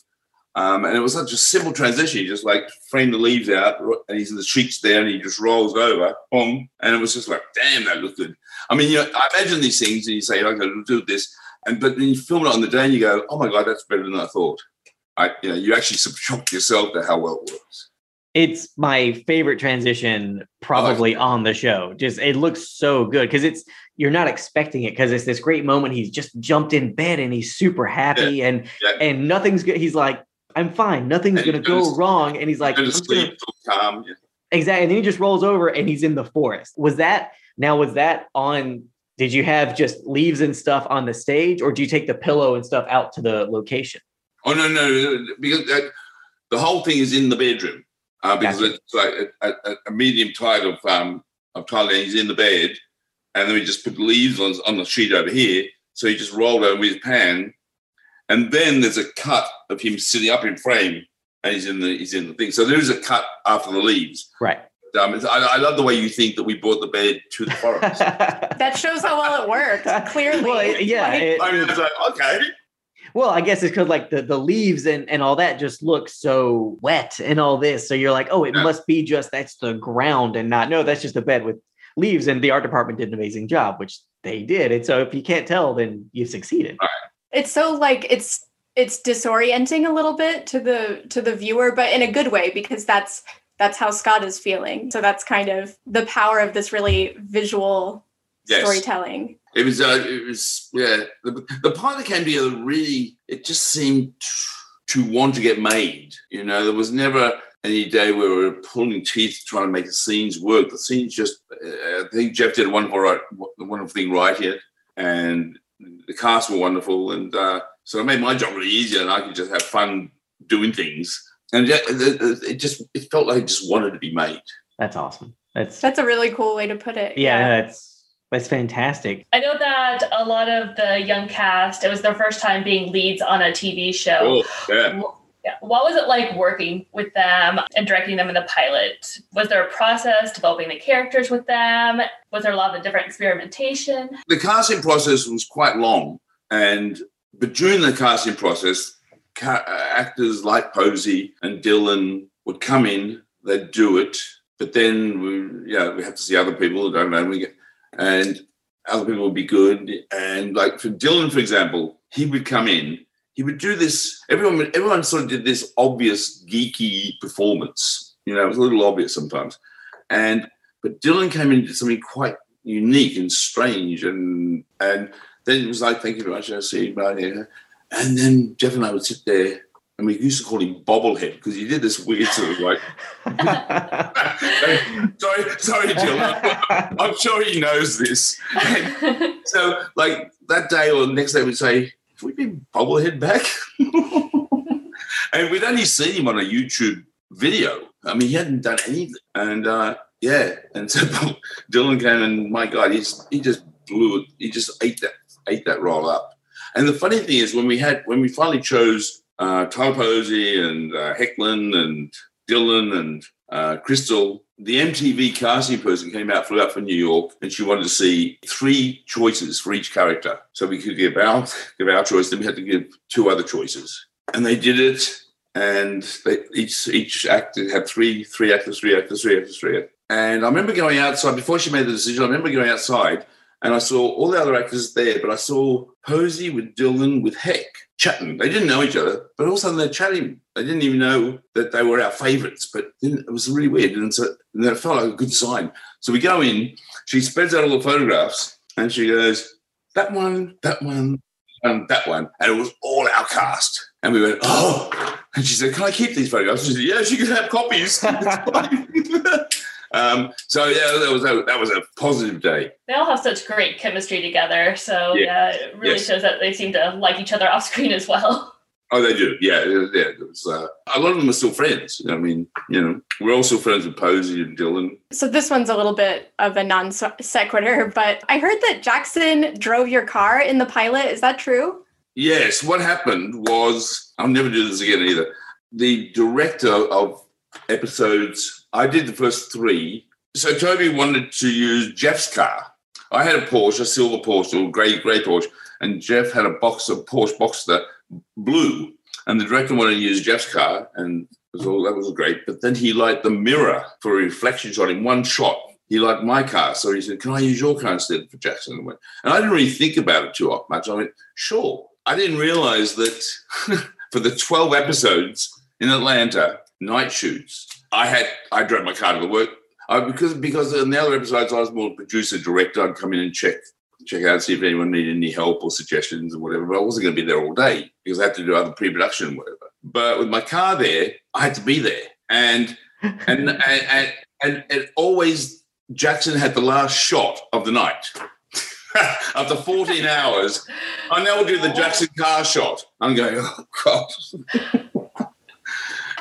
Um, and it was such a simple transition. You just like frame the leaves out, and he's in the streets there, and he just rolls over, boom, and it was just like, damn, that looked good. I mean, you know, I imagine these things, and you say, okay, we'll do this, and but then you film it on the day, and you go, oh my god, that's better than I thought. I, you know, you actually shock yourself to how well it works. It's my favorite transition probably oh, on the show. Just it looks so good because it's you're not expecting it because it's this great moment. He's just jumped in bed and he's super happy and Yeah. and nothing's good. He's like, I'm fine. Nothing's And gonna go goes- wrong. And he's like, Go "I'm to just gonna-" calm. Yeah. exactly. And then he just rolls over and he's in the forest. Was that now? Was that on? Did you have just leaves and stuff on the stage, or do you take the pillow and stuff out to the location? Oh no, no, because that, the whole thing is in the bedroom uh, because Gotcha. it's like a, a, a medium tide of um of Tyler. He's in the bed, and then we just put the leaves on on the sheet over here. So he just rolled over with his pan, and then there's a cut of him sitting up in frame, and he's in the he's in the thing. So there is a cut after the leaves. Right. Um, I, I love the way you think that we brought the bed to the forest. That shows how well it worked. Clearly, Well, yeah. Like, it- I mean, it's like okay. Well, I guess it's because like the, the leaves and, and all that just look so wet and all this. So you're like, oh, it Yeah. must be just that's the ground and not no, that's just a bed with leaves. And the art department did an amazing job, which they did. And so if you can't tell, then you've succeeded. it's so like it's it's disorienting a little bit to the to the viewer, but in a good way because that's that's how Scott is feeling. So that's kind of the power of this really visual Yes. storytelling. It was, uh, it was, yeah. The, the pilot came together really. It just seemed to want to get made. You know, there was never any day where we were pulling teeth trying to make the scenes work. The scenes just. Uh, I think Jeff did a wonderful, right, wonderful thing right here, and the cast were wonderful, and uh, so it made my job really easier, and I could just have fun doing things. And it, it just it felt like it just wanted to be made. That's awesome. That's That's a really cool way to put it. yeah, that's that's fantastic. I know that a lot of the young cast, it was their first time being leads on a TV show. Oh, yeah. Yeah. What was it like working with them and directing them in the pilot? Was there a process developing the characters with them? Was there a lot of different experimentation? the casting process was quite long, and but during the casting process, ca- uh, actors like Posey and Dylan would come in, they'd do it, but then we, yeah, we have to see other people. Don't know, we get, and other people would be good. And like for Dylan, for example, he would come in. He would do this. Everyone, everyone sort of did this obvious geeky performance. You know, it was a little obvious sometimes. And but Dylan came in did something quite unique and strange and and then it was like thank you very much I see you and then Jeff and I would sit there and we used to call him bobblehead because he did this weird sort of like sorry sorry Dylan I'm sure he knows this. So like that day or the next day we'd say have we been bobblehead back? And we'd only seen him on a YouTube video. I mean he hadn't done anything. And uh yeah. And so Dylan came and my God, he's he just blew it. He just ate that ate that role up. And the funny thing is, when we had when we finally chose uh, Tyler Posey and uh, Hoechlin and Dylan and uh, Crystal, the MTV casting person came out, flew out from New York, and she wanted to see three choices for each character. So we could give our give our choice, then we had to give two other choices, and they did it. And they, each each actor had three three actors, three actors, three actors, three actors. And I remember going outside before she made the decision. I remember going outside and I saw all the other actors there, but I saw Posey with Dylan with Heck chatting. They didn't know each other, but all of a sudden they're chatting. They didn't even know that they were our favourites, but it was really weird. And so and it felt like a good sign. So we go in, she spreads out all the photographs and she goes, that one, that one, and that one. And it was all our cast. And we went, oh. And she said, can I keep these photographs? She said, yes, you can have copies. Um, so yeah, that was a, that was a positive day. They all have such great chemistry together. So yeah, yeah it really yes. shows that they seem to like each other off screen as well. Oh, they do. Yeah, yeah. Was, uh, a lot of them are still friends. I mean, you know, we're also friends with Posey and Dylan. So this one's a little bit of a non sequitur, but I heard that Jackson drove your car in the pilot. Is that true? Yes. What happened was I'll never do this again either. The director of episodes I did the first three. So Toby wanted to use Jeff's car. I had a Porsche, a silver Porsche, or grey grey Porsche, and Jeff had a box of Porsche Boxster blue. And the director wanted to use Jeff's car, and was all that was great. But then he liked the mirror for a reflection shot in one shot. He liked my car, so he said, "Can I use your car instead for Jackson?" And I didn't really think about it too much. I went, "Sure." I didn't realize that for the twelve episodes in Atlanta night shoots, I had I drove my car to the work I, because because in the other episodes I was more producer director. I'd come in and check check out see if anyone needed any help or suggestions or whatever. But I wasn't going to be there all day because I had to do other pre-production and whatever. But with my car there, I had to be there, and and and, and and and always Jackson had the last shot of the night. After 14 hours, I now do the Jackson car shot. I'm going, oh God.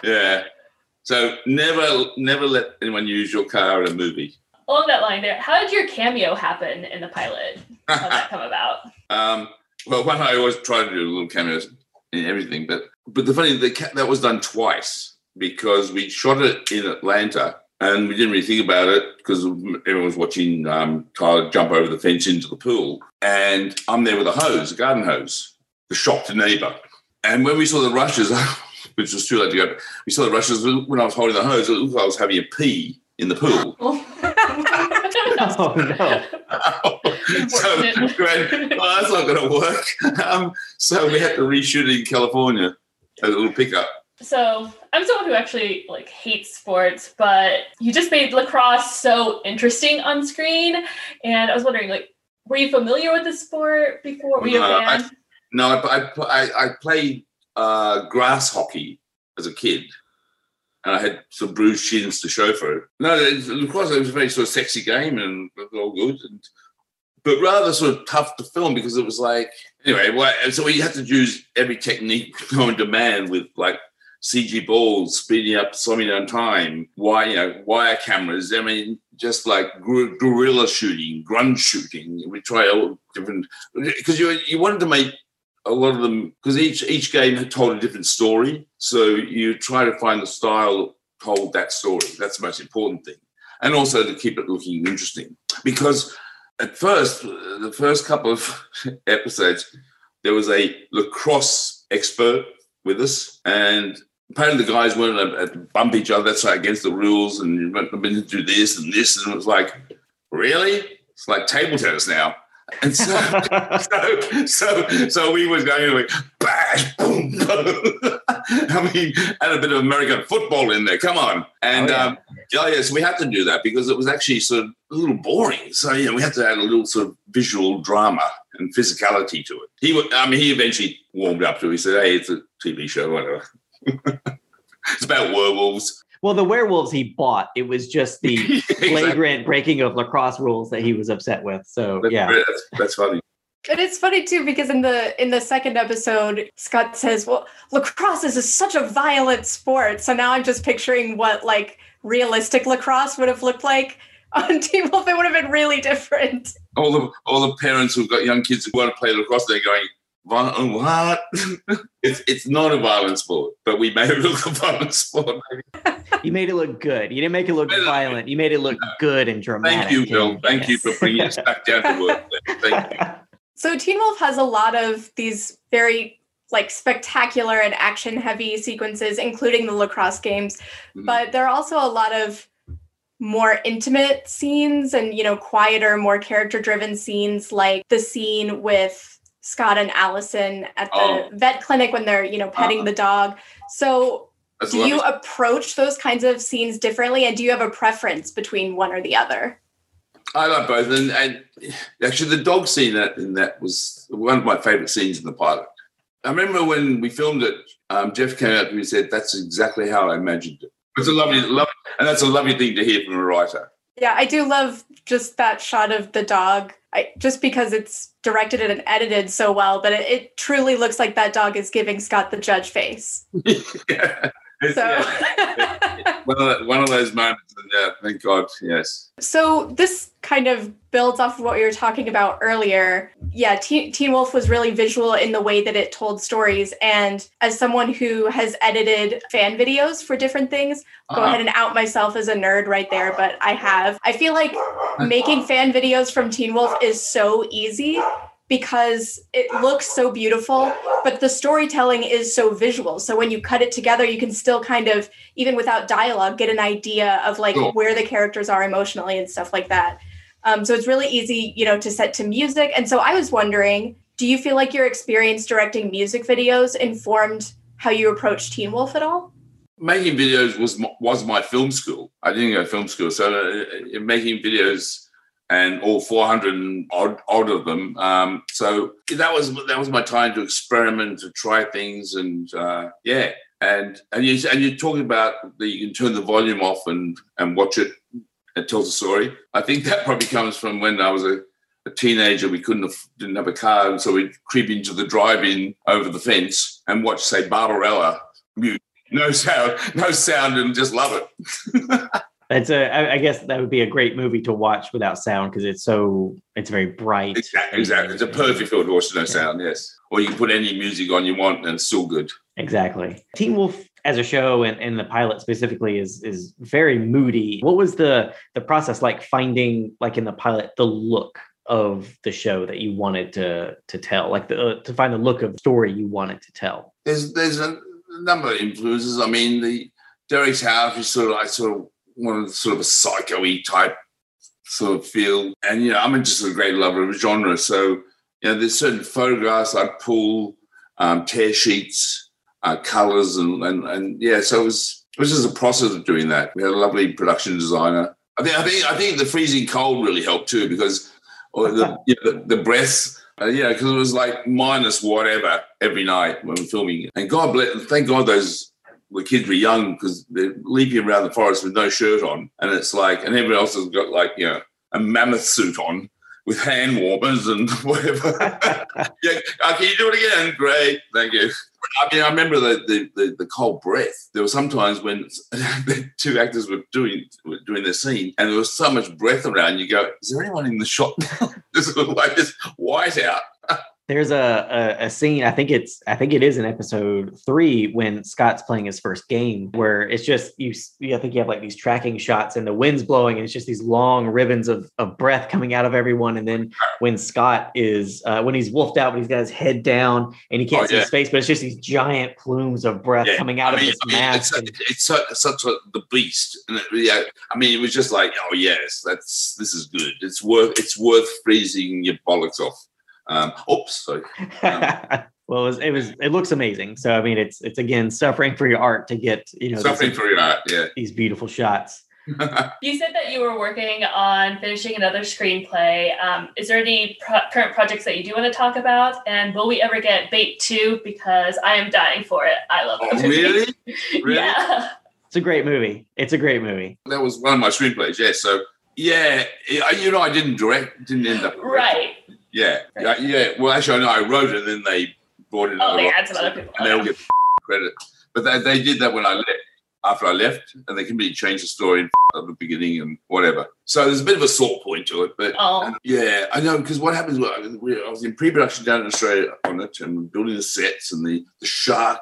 yeah. So never, never let anyone use your car in a movie. Along that line, there, how did your cameo happen in the pilot? How did that come about? Um, well, one I always try to do little cameos in everything, but but the funny that that was done twice because we shot it in Atlanta and we didn't really think about it because everyone was watching um, Tyler jump over the fence into the pool, and I'm there with a hose, a garden hose, the shocked neighbour. And when we saw the rushes, which was too late to go. We saw the rushes when I was holding the hose. It looked like I was having a pee in the pool. oh no! so we went, well, that's not going to work. Um, so we had to reshoot it in California, a little pickup. So I'm someone who actually like hates sports, but you just made lacrosse so interesting on screen, and I was wondering, like, were you familiar with the sport before? Were you a fan? I, no, I, I, I played uh, grass hockey as a kid, and I had some bruised shins to show for it. No, lacrosse it was a very sort of sexy game and all good, and but rather sort of tough to film because it was like anyway. Well, so we had to use every technique to man with like CG balls, speeding up, slowing down time, wire, you know, wire cameras. I mean, just like guerrilla shooting, grunge shooting. We try all different because you you wanted to make a lot of them because each each game had told a different story. So you try to find the style told that story. That's the most important thing, and also to keep it looking interesting. Because at first, the first couple of episodes, there was a lacrosse expert with us, and apparently the guys weren't to bump each other. That's like against the rules, and you have been to do this and this, and it was like, really? It's like table tennis now. And so, so, so, so we was going like bash, boom, boom. I mean, had a bit of American football in there. Come on, and oh, yeah. Um, yeah. So we had to do that because it was actually sort of a little boring. So yeah, we had to add a little sort of visual drama and physicality to it. He, I mean, he eventually warmed up to it. He said, "Hey, it's a TV show, whatever." it's about werewolves. Well, the werewolves he bought, it was just the exactly. flagrant breaking of lacrosse rules that he was upset with. So that's, yeah, that's, that's funny. And it's funny too because in the in the second episode, Scott says, "Well, lacrosse is such a violent sport." So now I'm just picturing what like realistic lacrosse would have looked like on Teen Wolf. It would have been really different. All the all the parents who've got young kids who want to play lacrosse, they're going, Violent, what? it's it's not a violent sport, but we made it look a violent sport. You made it look good. You didn't make it look Made it look- violent. You made it look good and dramatic. Thank you, Bill. and- Thank you for bringing us back down to work. Thank you. So Teen Wolf has a lot of these very like spectacular and action heavy sequences, including the lacrosse games. Mhm. But there are also a lot of more intimate scenes and you know quieter, more character driven scenes, like the scene with Scott and Allison at the Oh. vet clinic when they're you know petting Uh-huh. the dog. So That's do you approach those kinds of scenes differently, and do you have a preference between one or the other? I like both, and, and actually, the dog scene that in that was one of my favorite scenes in the pilot. I remember when we filmed it, um, Jeff came out to me and said, "That's exactly how I imagined it." It's a lovely, lovely, and that's a lovely thing to hear from a writer. Yeah, I do love just that shot of the dog. I, just because it's directed and edited so well, but it, it truly looks like that dog is giving Scott the judge face. yeah. It's- So, yeah. One, of, one of those moments, yeah, thank God, yes. so this kind of builds off of what we were talking about earlier. Yeah, Teen, Teen Wolf was really visual in the way that it told stories. And as someone who has edited fan videos for different things, go Uh, ahead and out myself as a nerd right there, but I have. I feel like making fan videos from Teen Wolf is so easy because it looks so beautiful, but the storytelling is so visual. So when you cut it together, you can still kind of, even without dialogue, get an idea of like Cool. where the characters are emotionally and stuff like that. Um, so it's really easy, you know, to set to music. And so I was wondering, do you feel like your experience directing music videos informed how you approach Teen Wolf at all? making videos was my, was my film school. I didn't go to film school, so uh, uh, making videos and all 400 and odd, odd of them. Um, so that was that was my time to experiment, to try things, and uh, yeah. And and you and you're talking about that you can turn the volume off and and watch it. It tells a story. I think that probably comes from when I was a, a teenager. We couldn't have, didn't have a car, and so we'd creep into the drive-in over the fence and watch, say, Barbarella mute no sound, no sound, and just love it. It's a. I I guess that would be a great movie to watch without sound because it's so. It's very bright. Exactly, exactly. It's a perfect film to watch no sound. Yes, or you can put any music on you want, and it's still good. Exactly. Teen Wolf as a show and, and the pilot specifically is is very moody. What was the the process like finding like in the pilot the look of the show that you wanted to to tell, like the uh, to find the look of the story you wanted to tell? There's there's a number of influences. I mean, the Derek's house is sort of like sort of one of the sort of a psycho-y type sort of feel, and you know, I'm just a great lover of genre. So you know, there's certain photographs I'd pull, um, tear sheets, uh, colors, and, and and yeah. So it was it was just a process of doing that. We had a lovely production designer. I think I think I think the freezing cold really helped too because or the you know, the, the breaths. Uh, yeah, because it was like minus whatever every night when we we're filming. And God bless, thank God those the kids were young because they're leaping around the forest with no shirt on, and it's like, and everyone else has got like you know a mammoth suit on with hand warmers and whatever. yeah, uh, can you do it again? Great, thank you. I mean, I remember the, the, the, the cold breath. There were sometimes when the two actors were doing were doing their scene, and there was so much breath around. You go, is there anyone in the shot? this looked like this white out. There's a, a a scene. I think it's I think it is in episode three when Scott's playing his first game, where it's just you. you- I think you have like these tracking shots, and the wind's blowing, and it's just these long ribbons of, of breath coming out of everyone. And then when Scott is uh, when he's wolfed out, but he's got his head down, and he can't Oh, see yeah. his face, but it's just these giant plumes of breath Yeah, coming out I mean, of this I mean, mask. It's, and- it's so, such a, the beast, and it, yeah, I mean, it was just like, oh yes, that's this is good. It's worth it's worth freezing your bollocks off. Um, oops, sorry. well, it was, it was it looks amazing. So I mean, it's it's again suffering for your art to get you know Suffering these, for your art, yeah. these beautiful shots. You said that you were working on finishing another screenplay. Um, is there any pro- current projects that you do want to talk about? And will we ever get Bait 2? Because I am dying for it. I love oh, really? Really? Yeah. It's a great movie. It's a great movie. That was one of my screenplays. Yeah. So yeah, yeah, you know, I didn't direct, didn't end up. directing. Right. Yeah, yeah, yeah. Well, actually, I know I wrote it, and then they brought it. Oh, they had some other people. and they all get credit. But they, they did that when I left. after I left, and they completely changed the story and at the beginning and whatever. So there's a bit of a sore point to it, but Oh, yeah, I know because what happens? well, I was in pre-production down in Australia on it, and building the sets and the the shark.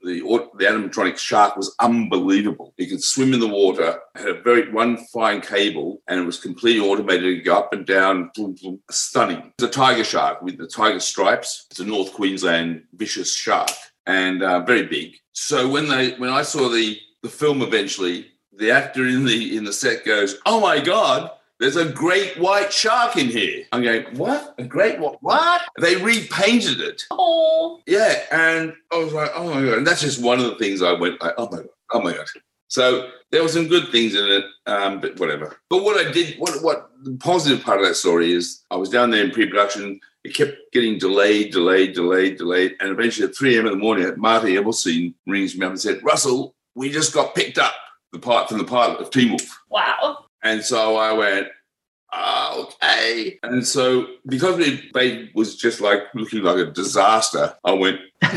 The, the animatronic shark was unbelievable. He could swim in the water, had a very one fine cable, and it was completely automated to go up and down. boom, boom, Stunning. It's a tiger shark with the tiger stripes. It's a North Queensland vicious shark and uh, very big. So when they when I saw the the film eventually, the actor in the in the set goes, "Oh my god, there's a great white shark in here." I'm going, "What? A great what? What?" They repainted it. oh, Yeah, and I was like, "Oh my god!" And that's just one of the things I went, like, "Oh my god, oh my god." So there were some good things in it, um, but whatever. But what I did, what what the positive part of that story is, I was down there in pre-production. It kept getting delayed, delayed, delayed, delayed, and eventually at 3 a.m. in the morning, Marty Adelstein rings me up and said, "Russell, we just got picked up the part from the pilot of Teen Wolf." wow. And so I went, oh, okay. And so because it they was just like looking like a disaster, I went, Fair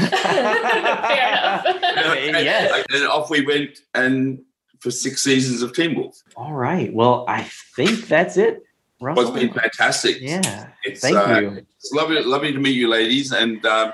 enough. and, Yes. and off we went and for six seasons of Teen Wolf. All right. Well, I think that's it. Well, it's been fantastic. Yeah. It's, Thank uh, you. It's lovely, lovely to meet you, ladies, and um,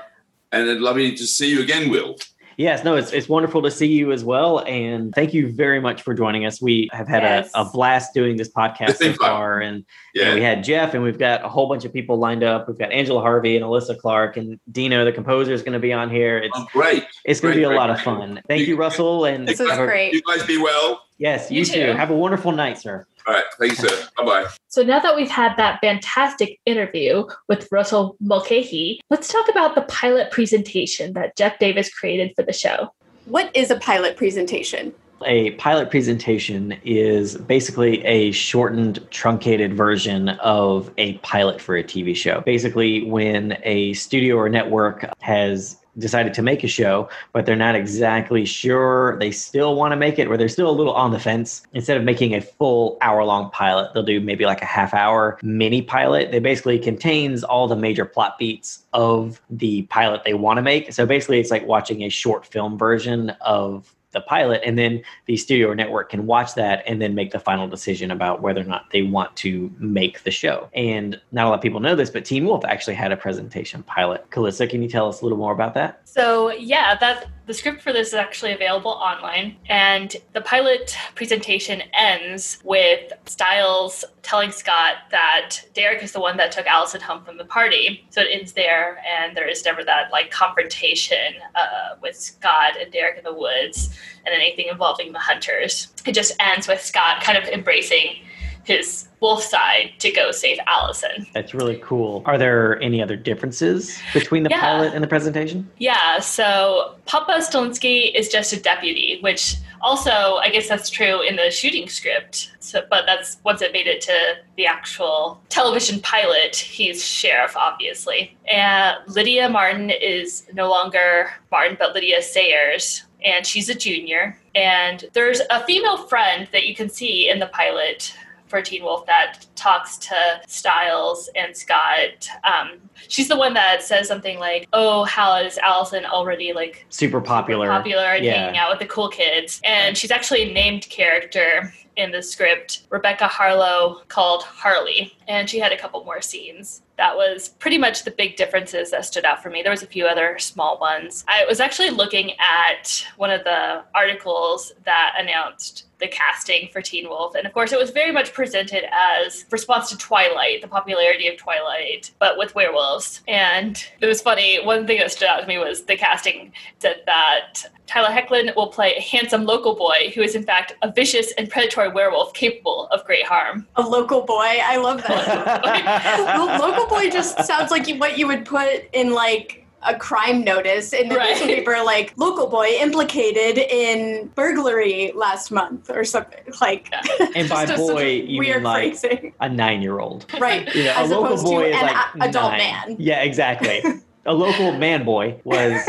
and it's lovely to see you again, Will. Yes, no, it's it's wonderful to see you as well, and thank you very much for joining us. We have had Yes. a, a blast doing this podcast so far, and Yeah, know, we had Jeff, and we've got a whole bunch of people lined up. We've got Angela Harvey and Alyssa Clark, and Dino, the composer, is going to be on here. It's oh, great. it's going to be a great, lot of fun. Thank you, Russell, and This was have great. You guys be well. Yes, you, You too. too. Have a wonderful night, sir. All right, thank you, sir. Bye bye. So now that we've had that fantastic interview with Russell Mulcahy, let's talk about the pilot presentation that Jeff Davis created for the show. What is a pilot presentation? A pilot presentation is basically a shortened, truncated version of a pilot for a TV show. Basically, when a studio or network has decided to make a show, but they're not exactly sure they still want to make it, or they're still a little on the fence, instead of making a full hour long pilot, they'll do maybe like a half hour mini pilot that basically contains all the major plot beats of the pilot they want to make. So basically, it's like watching a short film version of the pilot and then the studio or network can watch that and then make the final decision about whether or not they want to make the show. And not a lot of people know this, but Teen Wolf actually had a presentation pilot. Calissa, can you tell us a little more about that? So yeah, that the script for this is actually available online, and the pilot presentation ends with Stiles telling Scott that Derek is the one that took Allison home from the party. So it ends there, and there is never that like confrontation uh, with Scott and Derek in the woods, and anything involving the hunters. It just ends with Scott kind of embracing his wolf side to go save Allison. That's really cool. Are there any other differences between the Yeah. pilot and the presentation? Yeah, so Papa Stilinski is just a deputy, which also I guess that's true in the shooting script. So, but that's once it made it to the actual television pilot, he's sheriff, obviously. And Lydia Martin is no longer Martin, but Lydia Sayers, and she's a junior. And there's a female friend that you can see in the pilot for Teen Wolf that talks to Stiles and Scott. Um, she's the one that says something like, "Oh, how is Allison already like Super popular. popular and Yeah. hanging out with the cool kids?" And she's actually a named character in the script, Rebecca Harlow, called Harley, and she had a couple more scenes. That was pretty much the big differences that stood out for me. There was a few other small ones. I was actually looking at one of the articles that announced the casting for Teen Wolf. And of course, it was very much presented as response to Twilight, the popularity of Twilight, but with werewolves. And it was funny. One thing that stood out to me was the casting said that Tyler Hoechlin will play a handsome local boy who is, in fact, a vicious and predatory werewolf capable of great harm. A local boy. I love that. Local boy just sounds like what you would put in like a crime notice in the Right. newspaper, like local boy implicated in burglary last month or something. Like, And by a boy, you mean like phrasing, a nine year old. right? You know, As a local boy to is an like a- adult nine. man. Yeah, exactly. a local man boy was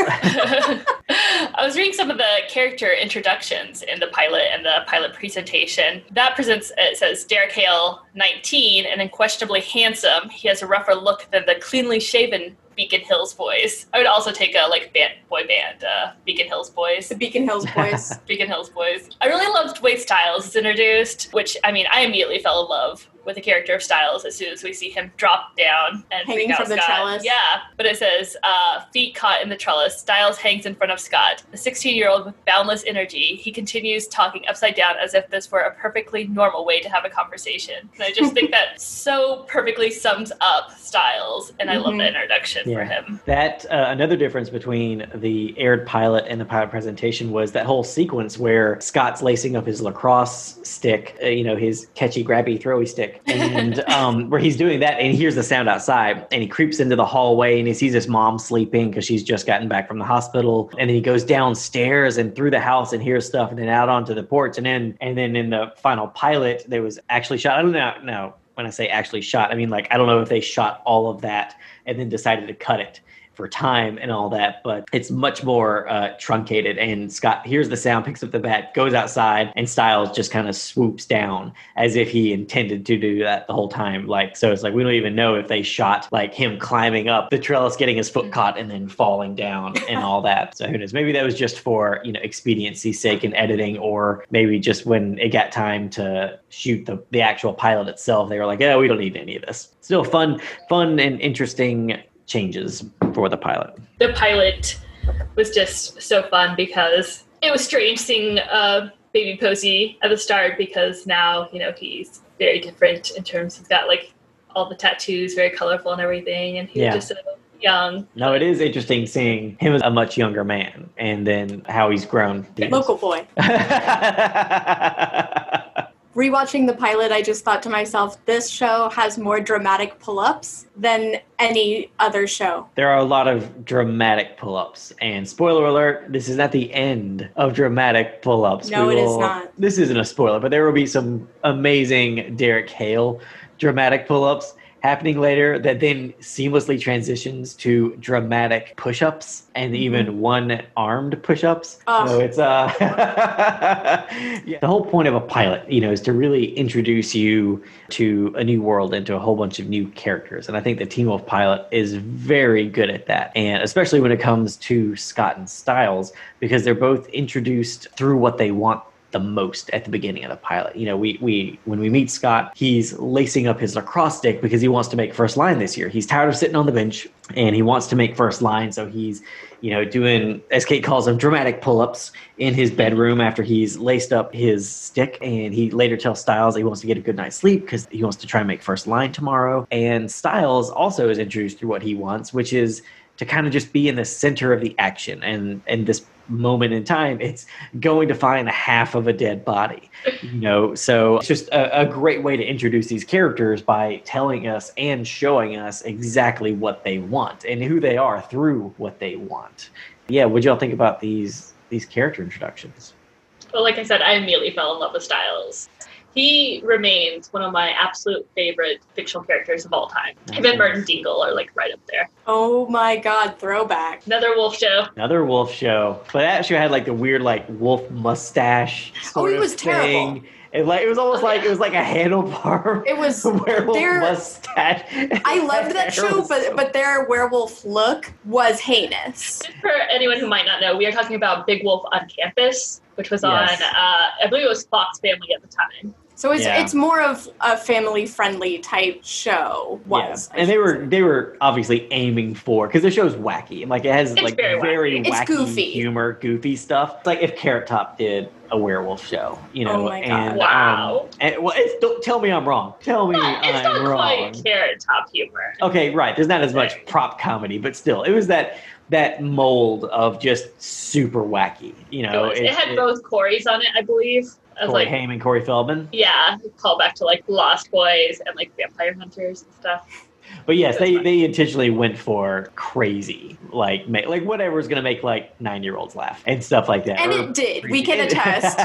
I was reading some of the character introductions in the pilot and the pilot presentation. That presents it says Derek Hale, 19, and unquestionably handsome. He has a rougher look than the cleanly shaven Beacon Hills Boys. I would also take a like band, boy band, uh, Beacon Hills Boys. The Beacon Hills Boys. Beacon Hills Boys. I really loved Wade Stiles is introduced, which I mean, I immediately fell in love with the character of Stiles as soon as we see him drop down and Hanging freak out from the Scott. trellis. Yeah, but it says uh, feet caught in the trellis. Stiles hangs in front of Scott. A 16-year-old with boundless energy. He continues talking upside down as if this were a perfectly normal way to have a conversation. And I just think that so perfectly sums up Stiles, and I love Mhm. the introduction for him. That uh, another difference between the aired pilot and the pilot presentation was that whole sequence where Scott's lacing up his lacrosse stick, uh, you know, his catchy, grabby, throwy stick, and um, where he's doing that, and he hears the sound outside, and he creeps into the hallway, and he sees his mom sleeping because she's just gotten back from the hospital, and then he goes downstairs and through the house and hears stuff, and then out onto the porch, and then and then in the final pilot, there was actually shot. I don't know. No, when I say actually shot, I mean like I don't know if they shot all of that and then decided to cut it for time and all that, but it's much more uh, truncated. And Scott hears the sound, picks up the bat, goes outside, and Stiles just kind of swoops down as if he intended to do that the whole time. Like, so it's like we don't even know if they shot like him climbing up the trellis, getting his foot caught, and then falling down and all that. So who knows? Maybe that was just for you know expediency's sake in editing, or maybe just when it got time to shoot the the actual pilot itself, they were like, yeah, we don't need any of this. Still fun, fun and interesting changes for the pilot. the pilot was just so fun because it was strange seeing uh, baby Posey at the start because now you know he's very different in terms he's got like all the tattoos, very colorful and everything, and he's Yeah. just so young. No, it is interesting seeing him as a much younger man and then how he's grown. Local boy. Rewatching the pilot, I just thought to myself, this show has more dramatic pull ups than any other show. there are a lot of dramatic pull ups. And spoiler alert, this is not the end of dramatic pull ups. No, it is not. This isn't a spoiler, but there will be some amazing Derek Hale dramatic pull ups happening later that then seamlessly transitions to dramatic push ups and even one armed push ups. Ugh. So it's uh yeah. the whole point of a pilot, you know, is to really introduce you to a new world and to a whole bunch of new characters. And I think the Teen Wolf pilot is very good at that. And especially when it comes to Scott and Stiles, because they're both introduced through what they want the most at the beginning of the pilot. You know, we we when we meet Scott, he's lacing up his lacrosse stick because he wants to make first line this year. He's tired of sitting on the bench and he wants to make first line, so he's you know doing as Kate calls them dramatic pull-ups in his bedroom after he's laced up his stick and he later tells Stiles he wants to get a good night's sleep because he wants to try and make first line tomorrow. And Stiles also is introduced through what he wants, which is to kind of just be in the center of the action and and this moment in time it's going to find a half of a dead body you know? So it's just a, a great way to introduce these characters by telling us and showing us exactly what they want and who they are through what they want. Yeah what y'all think about these these character introductions? Well, like I said, I immediately fell in love with Stiles. He remains one of my absolute favorite fictional characters of all time. Him and Merton Dingle are like right up there. Oh my god, throwback. Another Wolf show. another wolf show but that show had like the weird like wolf mustache Oh, sort it of was terrible. it like it was almost like it was like a handlebar It was werewolf there- mustache I loved that show, but but their werewolf look was heinous. Just for anyone who might not know, we are talking about Big Wolf on Campus, which was Yes. on, uh, I believe it was Fox Family at the time. So it's Yeah. it's more of a family friendly type show. Was Yeah. And they were say. they were obviously aiming for because the show's wacky and like it has It's like very very, wacky. Wacky goofy. humor, goofy stuff. It's like if Carrot Top did a werewolf show, you know. Oh my God. And, Wow. Um, and well, it's, don't tell me I'm wrong. Tell me But it's I'm not wrong. quite Carrot Top humor. Okay, right. There's not as much prop comedy, but still, it was that that mold of just super wacky. You know, it, was- it had both Corey's on it, I believe. I Corey like, Haim and Corey Feldman. yeah, call back to like Lost Boys and like Vampire Hunters and stuff. But yes, they, fine. they intentionally went for crazy, like ma- like whatever's gonna make like nine year olds laugh and stuff like that. and Or it did. We can attest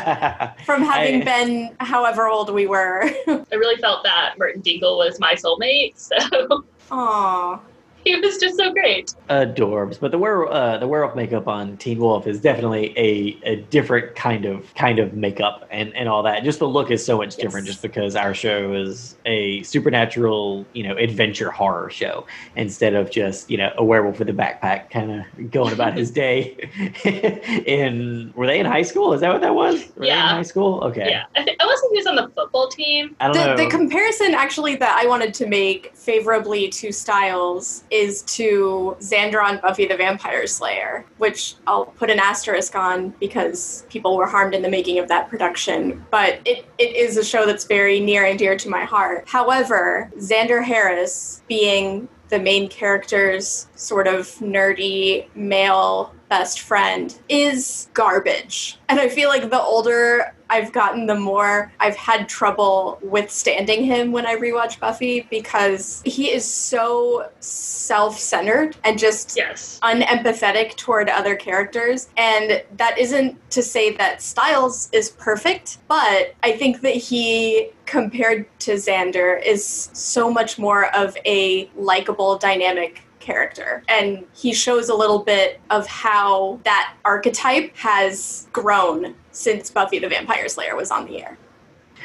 from having I- been however old we were. I really felt that Merton Dingle was my soulmate. So Aw. He was just so great. adorbs. But the were uh, the werewolf makeup on Teen Wolf is definitely a, a different kind of kind of makeup and, and all that. Just the look is so much different, just because our show is a supernatural, you know, adventure horror show instead of just you know a werewolf with a backpack, kind of going about his day. in were they in high school? Is that what that was? Were they in Yeah. high school? Okay. Yeah, I, think, I wasn't he was on the football team. I don't know. The, the comparison actually that I wanted to make favorably to Stiles is to Xander on Buffy the Vampire Slayer, which I'll put an asterisk on because people were harmed in the making of that production. But it, it is a show that's very near and dear to my heart. However, Xander Harris being the main character's sort of nerdy male best friend is garbage. And I feel like the older I've gotten, the more I've had trouble withstanding him when I rewatch Buffy because he is so self centered and just Yes. unempathetic toward other characters. And that isn't to say that Stiles is perfect, but I think that he, compared to Xander, is so much more of a likable, dynamic character. And he shows a little bit of how that archetype has grown since Buffy the Vampire Slayer was on the air.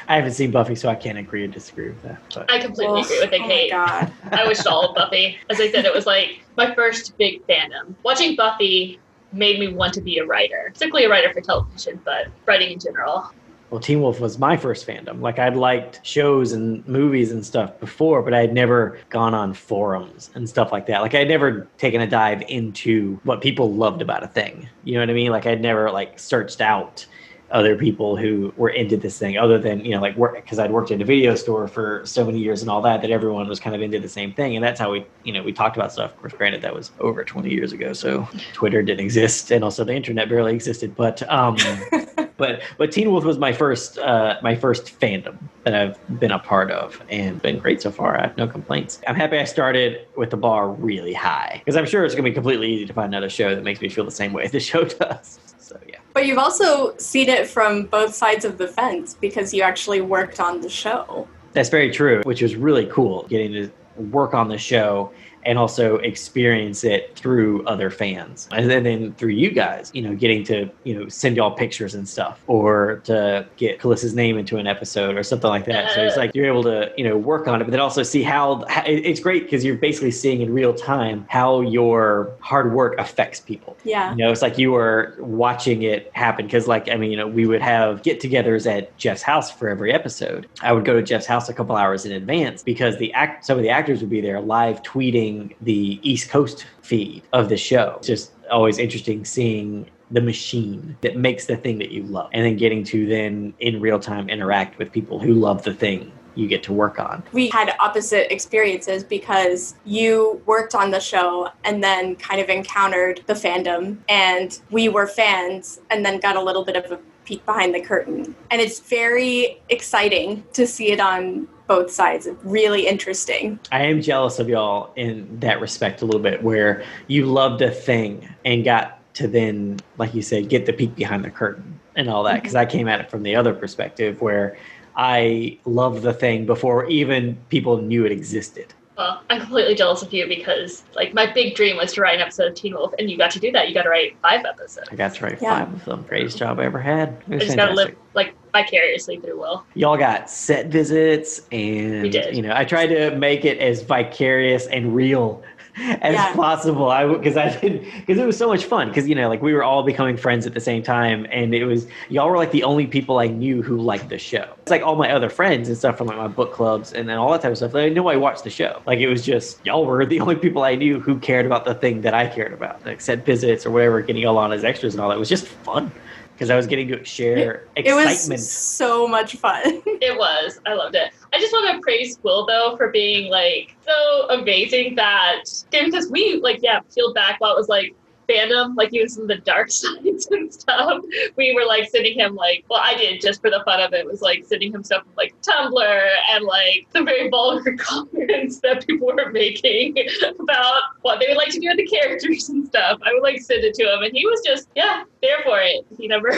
I haven't seen Buffy, so I can't agree or disagree with that. But I completely agree with Kate. oh my Kate. god. I watched all of Buffy. As I said, it was like my first big fandom. Watching Buffy made me want to be a writer, particularly a writer for television, but writing in general. Well, Teen Wolf was my first fandom. Like I'd liked shows and movies and stuff before, but I had never gone on forums and stuff like that. Like I'd never taken a dive into what people loved about a thing. You know what I mean? Like I'd never like searched out other people who were into this thing other than you know like work because i'd worked in a video store for so many years and all that that everyone was kind of into the same thing and that's how we you know we talked about stuff of course granted that was over 20 years ago so twitter didn't exist and also the internet barely existed but um but but teen wolf was my first uh my first fandom that i've been a part of and been great so far. I have no complaints. I'm happy i started with the bar really high because i'm sure it's going to be completely easy to find another show that makes me feel the same way the show does. So yeah. But you've also seen it from both sides of the fence because you actually worked on the show. That's very true, which was really cool getting to work on the show and also experience it through other fans. And then, then through you guys, you know, getting to, you know, send y'all pictures and stuff or to get Calissa's name into an episode or something like that. So it's like you're able to, you know, work on it, but then also see how, how it's great because you're basically seeing in real time how your hard work affects people. Yeah. You know, it's like you were watching it happen because, like, I mean, you know, we would have get-togethers at Jeff's house for every episode. I would go to Jeff's house a couple hours in advance because the act, some of the actors would be there live tweeting the East Coast feed of the show. It's just always interesting seeing the machine that makes the thing that you love, and then getting to then in real time interact with people who love the thing you get to work on. we had opposite experiences because you worked on the show and then kind of encountered the fandom and we were fans and then got a little bit of a peek behind the curtain and it's very exciting to see it on both sides really interesting I am jealous of y'all in that respect a little bit, where you loved a thing and got to then, like you said, get the peek behind the curtain and all that. Because I came at it from the other perspective, where I loved the thing before even people knew it existed. Well, I'm completely jealous of you because, like, my big dream was to write an episode of Teen Wolf, and you got to do that. You got to write five episodes. I got to write Yeah. five of them. Greatest job I ever had. It I was just got to live, like, vicariously through Will. Y'all got set visits, and We did. you know I tried to make it as vicarious and real as Yeah. possible. I because I did because it was so much fun because you know like we were all becoming friends at the same time, and it was y'all were like the only people I knew who liked the show. It's like all my other friends and stuff from like my book clubs and then all that type of stuff. Like, nobody watched the show. Like it was just y'all were the only people I knew who cared about the thing that I cared about, like set visits or whatever, getting y'all on as extras and all that. It was just fun. Because I was getting to share excitement. it was so much fun It was. I loved it. I just want to praise Will though for being like so amazing that because we like yeah peeled back while it was like fandom like he was in the dark sides and stuff. We were like sending him like well I did just for the fun of it was like sending him stuff from like Tumblr and like some very vulgar comments comments that people were making about what they would like to do with the characters and stuff. I would like send it to him, and he was just yeah there for it. He never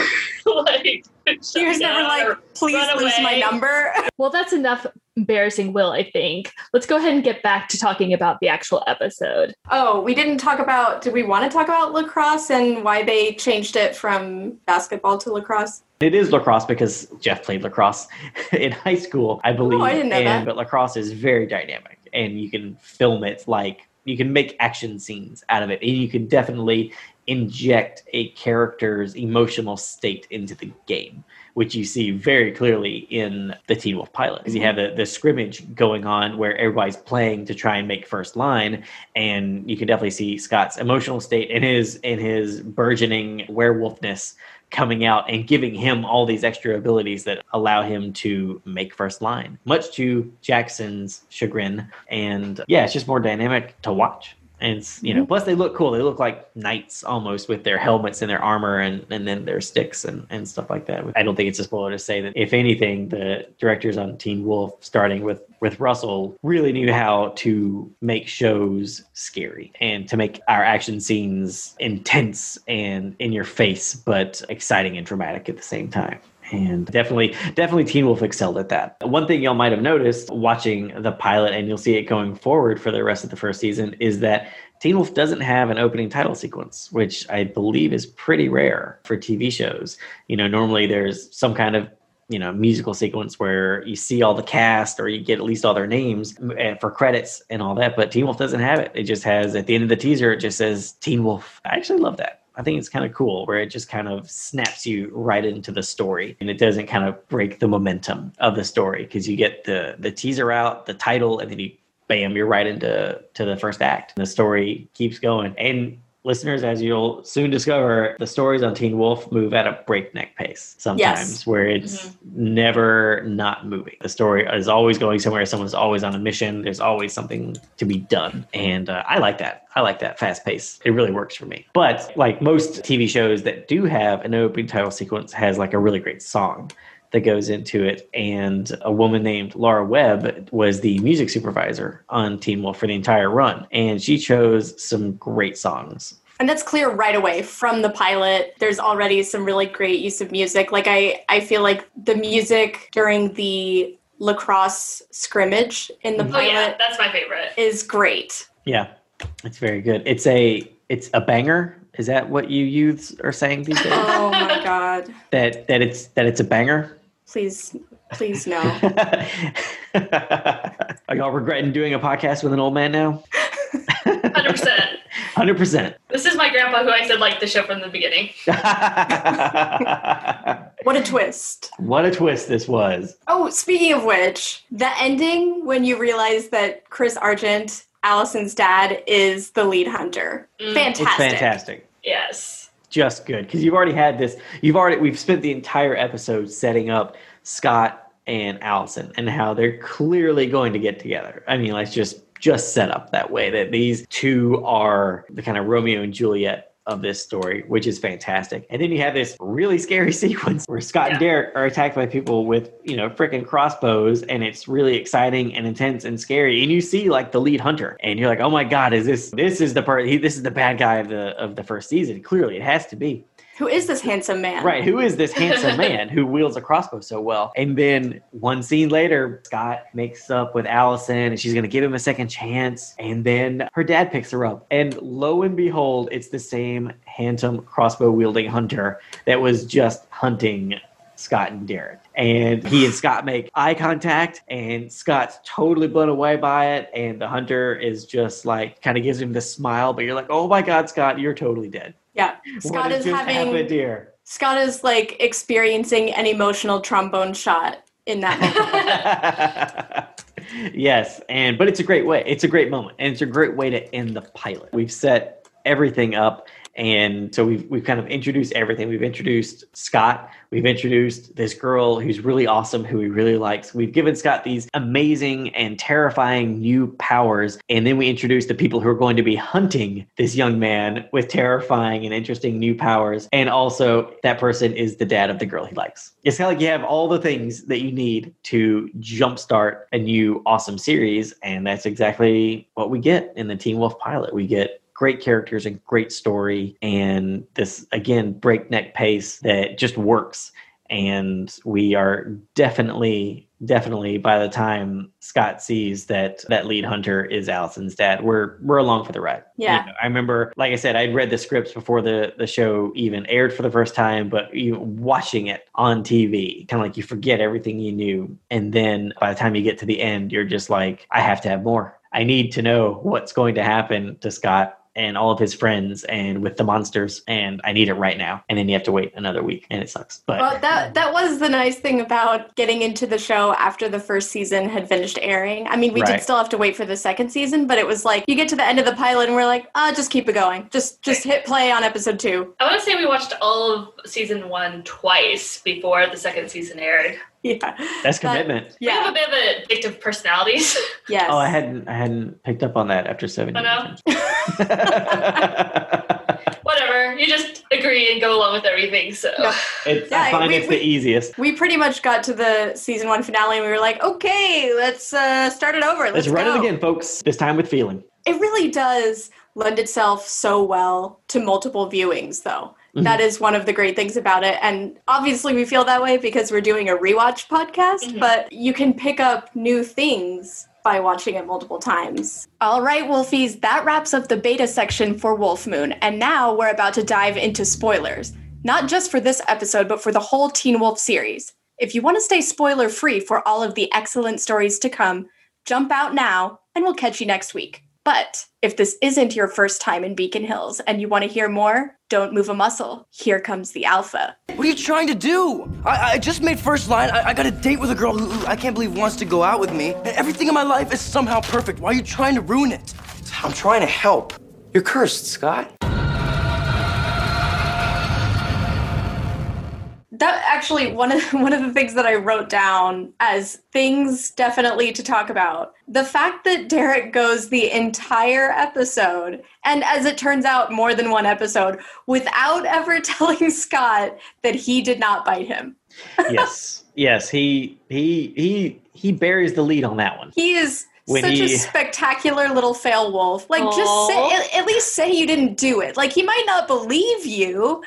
like. He was never like, please run lose my number. Well, that's enough embarrassing will, I think. Let's go ahead and get back to talking about the actual episode. Oh, we didn't talk about. Did we want to talk about lacrosse and why they changed it from basketball to lacrosse? It is lacrosse because Jeff played lacrosse in high school, I believe. Oh, I didn't know and, that. But lacrosse is very dynamic, and you can film it like you can make action scenes out of it, and you can definitely inject a character's emotional state into the game, which you see very clearly in the Teen Wolf pilot. Because you mm-hmm. have the, the scrimmage going on where everybody's playing to try and make first line, and you can definitely see Scott's emotional state and his and his burgeoning werewolfness coming out and giving him all these extra abilities that allow him to make first line, much to Jackson's chagrin. And yeah, it's just more dynamic to watch. And you know, mm-hmm. plus they look cool. They look like knights almost with their helmets and their armor and, and then their sticks and, and stuff like that. I don't think it's a spoiler to say that if anything, the directors on Teen Wolf, starting with with Russell, really knew how to make shows scary and to make our action scenes intense and in your face, but exciting and dramatic at the same time. And definitely, definitely Teen Wolf excelled at that. One thing y'all might have noticed watching the pilot, and you'll see it going forward for the rest of the first season, is that Teen Wolf doesn't have an opening title sequence, which I believe is pretty rare for TV shows. You know, normally there's some kind of you know musical sequence where you see all the cast or you get at least all their names uh, for credits and all that but teen wolf doesn't have it it just has at the end of the teaser it just says teen wolf i actually love that i think it's kind of cool where it just kind of snaps you right into the story and it doesn't kind of break the momentum of the story because you get the the teaser out the title and then you bam you're right into to the first act. And the story keeps going. And listeners, as you'll soon discover, the stories on Teen Wolf move at a breakneck pace sometimes, Yes. where it's never not moving. The story is always going somewhere. Someone's always on a mission. There's always something to be done. And uh, I like that. I like that fast pace. It really works for me. But like most TV shows that do have an opening title sequence has like a really great song that goes into it. And a woman named Laura Webb was the music supervisor on Teen Wolf for the entire run. And she chose some great songs. And that's clear right away from the pilot. There's already some really great use of music. Like I, I feel like the music during the lacrosse scrimmage in the. Oh pilot yeah, that's my favorite. is great. Yeah, it's very good. It's a it's a banger. Is that what you youths are saying these days? Oh my god. that that it's that it's a banger? Please, please no. are y'all regretting doing a podcast with an old man now? Hundred percent. Hundred percent. This is my grandpa who I said liked the show from the beginning. What a twist. What a twist this was. Oh, speaking of which, the ending when you realize that Chris Argent, Allison's dad, is the lead hunter. Mm. Fantastic. It's fantastic. Yes. Just good because you've already had this. You've already we've spent the entire episode setting up Scott and Allison and how they're clearly going to get together. I mean, let's just just set up that way that these two are the kind of Romeo and Juliet of this story, which is fantastic. And then you have this really scary sequence where Scott and Derek are attacked by people with, you know, freaking crossbows, and it's really exciting and intense and scary. And you see like the lead hunter, and you're like, oh my god, is this this is the part? He, this is the bad guy of the of the first season. Clearly, it has to be. Who is this handsome man? Right. Who is this handsome man who wields a crossbow so well? And then one scene later, Scott makes up with Allison and she's going to give him a second chance. And then her dad picks her up. And lo and behold, it's the same handsome crossbow wielding hunter that was just hunting Scott and Derek. And he and Scott make eye contact, and Scott's totally blown away by it. And the hunter is just like, kind of gives him this smile, but you're like, oh my God, Scott, you're totally dead. Yeah. Scott has is having here? Scott is like experiencing an emotional trombone shot in that moment. yes, and but it's a great way. It's a great moment, and it's a great way to end the pilot. We've set everything up, And so we've we've kind of introduced everything. We've introduced Scott. We've introduced this girl who's really awesome, who he really likes. We've given Scott these amazing and terrifying new powers. And then we introduce the people who are going to be hunting this young man with terrifying and interesting new powers. And also, that person is the dad of the girl he likes. It's kind of like you have all the things that you need to jumpstart a new awesome series. And that's exactly what we get in the Teen Wolf pilot. We get great characters and great story and this again breakneck pace that just works and we are definitely definitely by the time Scott sees that that lead hunter is Allison's dad, we're we're along for the ride. Yeah. You know, I remember, like I said, I'd read the scripts before the the show even aired for the first time, but you watching it on TV, kind of like you forget everything you knew, and then by the time you get to the end, you're just like, I have to have more. I need to know what's going to happen to Scott and all of his friends and with the monsters and I need it right now. And then you have to wait another week and it sucks. But Well, that that was the nice thing about getting into the show after the first season had finished airing. I mean, we Right. did still have to wait for the second season, but it was like you get to the end of the pilot and we're like, ah, just keep it going. Just just hit play on episode two. I want to say we watched all of season one twice before the second season aired. Yeah. that's That- commitment. We have Yeah. a bit of addictive personalities. Yes. Oh, I hadn't I hadn't picked up on that after seven Oh, no? years. Whatever. You just agree and go along with everything. So Yeah. it's, Yeah, I find we- it's we- the easiest. we pretty much got to the season one finale and we were like, okay, let's uh, start it over. Let's, Let's run go. it again, folks. This time with feeling. It really does lend itself so well to multiple viewings, though. Mhm. That is one of the great things about it. And obviously, we feel that way because we're doing a rewatch podcast, Mhm. but you can pick up new things by watching it multiple times. All right, Wolfies, that wraps up the beta section for Wolf Moon. And now we're about to dive into spoilers, not just for this episode, but for the whole Teen Wolf series. If you want to stay spoiler free for all of the excellent stories to come, jump out now and we'll catch you next week. But if this isn't your first time in Beacon Hills and you want to hear more, don't move a muscle. Here comes the alpha. What are you trying to do? I, I just made first line. I, I got a date with a girl who, who I can't believe wants to go out with me. Everything in my life is somehow perfect. Why are you trying to ruin it? I'm trying to help. You're cursed, Scott. That actually one of one of the things that I wrote down as things definitely to talk about. The fact that Derek goes the entire episode and as it turns out more than one episode without ever telling Scott that he did not bite him. yes. Yes. He he he he buries the lead on that one. He is When such a spectacular little fail wolf. Like, just say, at, at least say you didn't do it. Like, he might not believe you,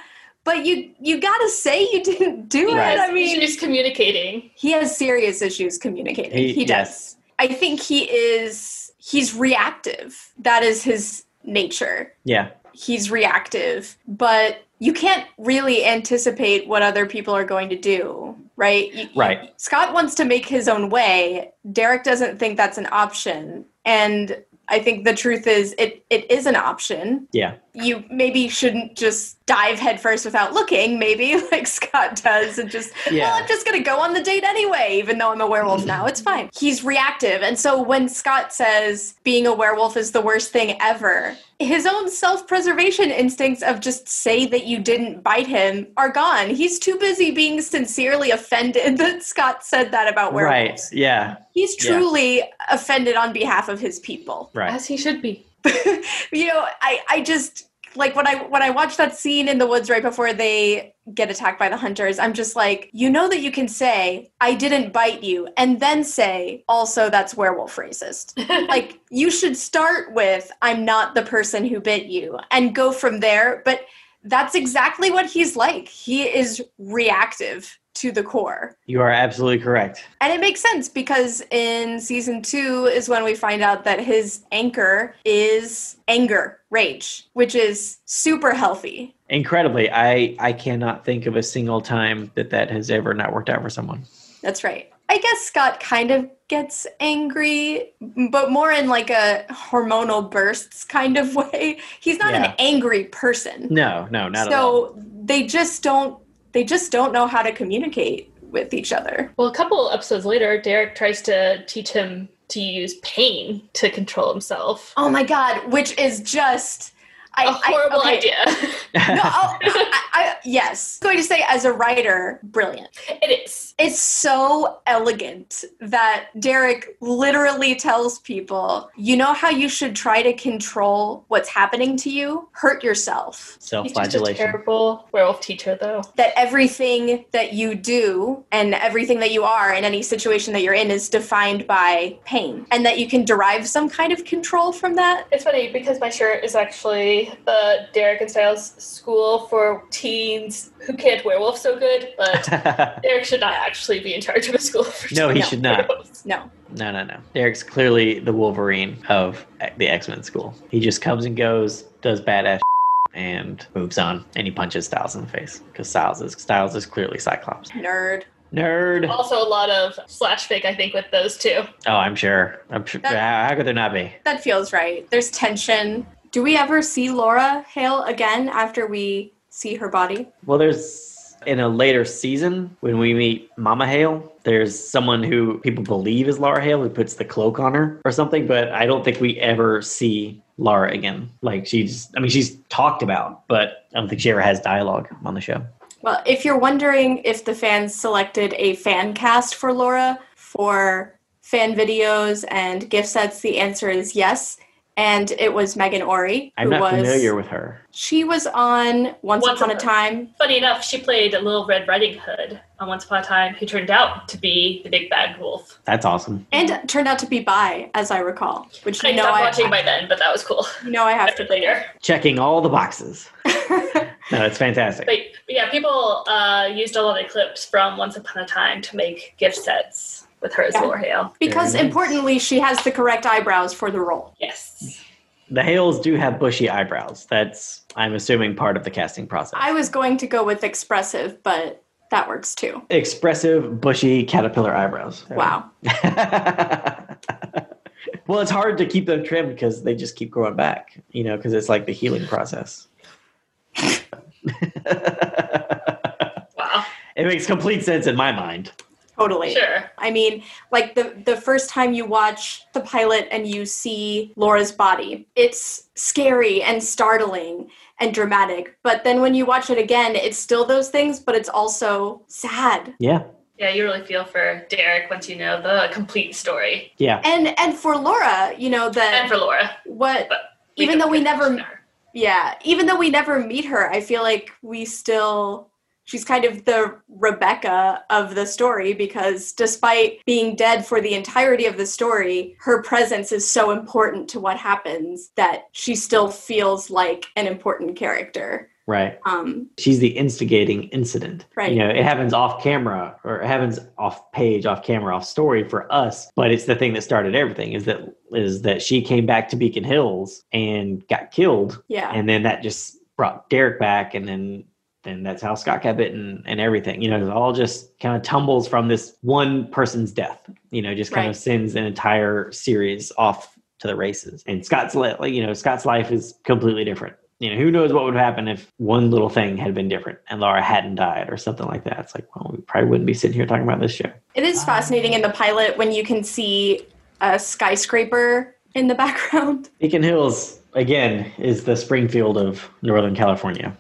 but you you gotta say you didn't do Right. it. I mean, he's communicating. he has serious issues communicating. He- He, does. yes. I think he is. He's reactive. That is his nature. Yeah. He's reactive, but you can't really anticipate what other people are going to do, right? You- Right. Scott wants to make his own way. Derek doesn't think that's an option. And I think the truth is it it is an option. Yeah. You maybe shouldn't just dive headfirst without looking, maybe like Scott does, and just Yeah. well, I'm just gonna go on the date anyway, even though I'm a werewolf now. It's fine. He's reactive. And so when Scott says being a werewolf is the worst thing ever, his own self-preservation instincts of just say that you didn't bite him are gone. He's too busy being sincerely offended that Scott said that about werewolves. Right. Yeah. He's Yeah. truly offended on behalf of his people. Right. As he should be. you know, I, I just like when I when I watch that scene in the woods right before they get attacked by the hunters, I'm just like, you know that you can say, I didn't bite you, and then say, also that's werewolf racist. like you should start with I'm not the person who bit you and go from there. But that's exactly what he's like. He is reactive to the core. You are absolutely correct. And it makes sense because in season two is when we find out that his anchor is anger, rage, which is super healthy. Incredibly, I I cannot think of a single time that that has ever not worked out for someone. That's right. I guess Scott kind of gets angry, but more in like a hormonal bursts kind of way. He's not Yeah. an angry person. No, no, not at all. so they just don't they just don't know how to communicate with each other. Well, a couple episodes later, Derek tries to teach him to use pain to control himself. Oh my god, which is just I, A horrible I, okay. idea. No, I'll- I, I, yes. going to say, as a writer, brilliant. It is. It's so elegant that Derek literally tells people, you know how you should try to control what's happening to you? Hurt yourself. He's just a Self-flagellation. terrible werewolf teacher, though. That everything that you do and everything that you are in any situation that you're in is defined by pain, and that you can derive some kind of control from that. It's funny because my shirt is actually the Derek and Stiles School for teens who can't werewolf so good, but Derek should not actually be in charge of a school for No, he teens should not. No. No, no, no. Derek's clearly the Wolverine of the X Men school. He just comes and goes, does badass and moves on, and he punches Stiles in the face because Stiles is Stiles is clearly Cyclops. Nerd. Nerd. Also, a lot of slash fic, I think, with those two. Oh, I'm sure. I'm sure. That- how, how could there not be? That feels right. There's tension. Do we ever see Laura Hale again after we see her body? Well, there's in a later season when we meet Mama Hale. There's someone who people believe is Laura Hale who puts the cloak on her or something, but I don't think we ever see Laura again. Like she's, I mean, she's talked about, but I don't think she ever has dialogue on the show. Well, if you're wondering if the fans selected a fan cast for Laura for fan videos and gift sets, the answer is yes. And it was Meghan Ory, I'm who not was familiar with her. she was on Once, Once Upon a Time. Funny enough, she played a Little Red Riding Hood on Once Upon a Time, who turned out to be the big bad wolf. That's awesome. And turned out to be bi, as I recall. Which you I know stopped I, watching by then, but that was cool. you know I have to later. Checking all the boxes. No, it's fantastic. But yeah, people uh, used a lot of clips from Once Upon a Time to make gift sets with her as Yeah. Laura Hale. because nice. importantly, she has the correct eyebrows for the role. Yes. The Hales do have bushy eyebrows. That's, I'm assuming, part of the casting process. I was going to go with expressive, but that works too. Expressive, bushy caterpillar eyebrows. Wow. well, it's hard to keep them trimmed because they just keep growing back, you know, because it's like the healing process. Wow. it makes complete sense in my mind. Totally. Sure. I mean, like the the first time you watch the pilot and you see Laura's body, it's scary and startling and dramatic. But then when you watch it again, it's still those things, but it's also sad. Yeah. Yeah, you really feel for Derek once you know the complete story. Yeah. And and for Laura, you know the And for Laura. what But even though we never her. yeah, even though we never meet her, I feel like we still she's kind of the Rebecca of the story because despite being dead for the entirety of the story, her presence is so important to what happens that she still feels like an important character. Right. Um, She's the instigating incident. Right. You know, it happens off camera or it happens off page, off camera, off story for us, but it's the thing that started everything is that is that she came back to Beacon Hills and got killed yeah. and then that just brought Derek back, and then then that's how Scott got bitten and everything. You know, it all just kind of tumbles from this one person's death. You know, just kind Right. of sends an entire series off to the races. And Scott's li- like, you know, Scott's life is completely different. You know, who knows what would happen if one little thing had been different and Laura hadn't died or something like that. It's like, well, we probably wouldn't be sitting here talking about this show. It is um, fascinating in the pilot when you can see a skyscraper in the background. Beacon Hills, again, is the Springfield of Northern California.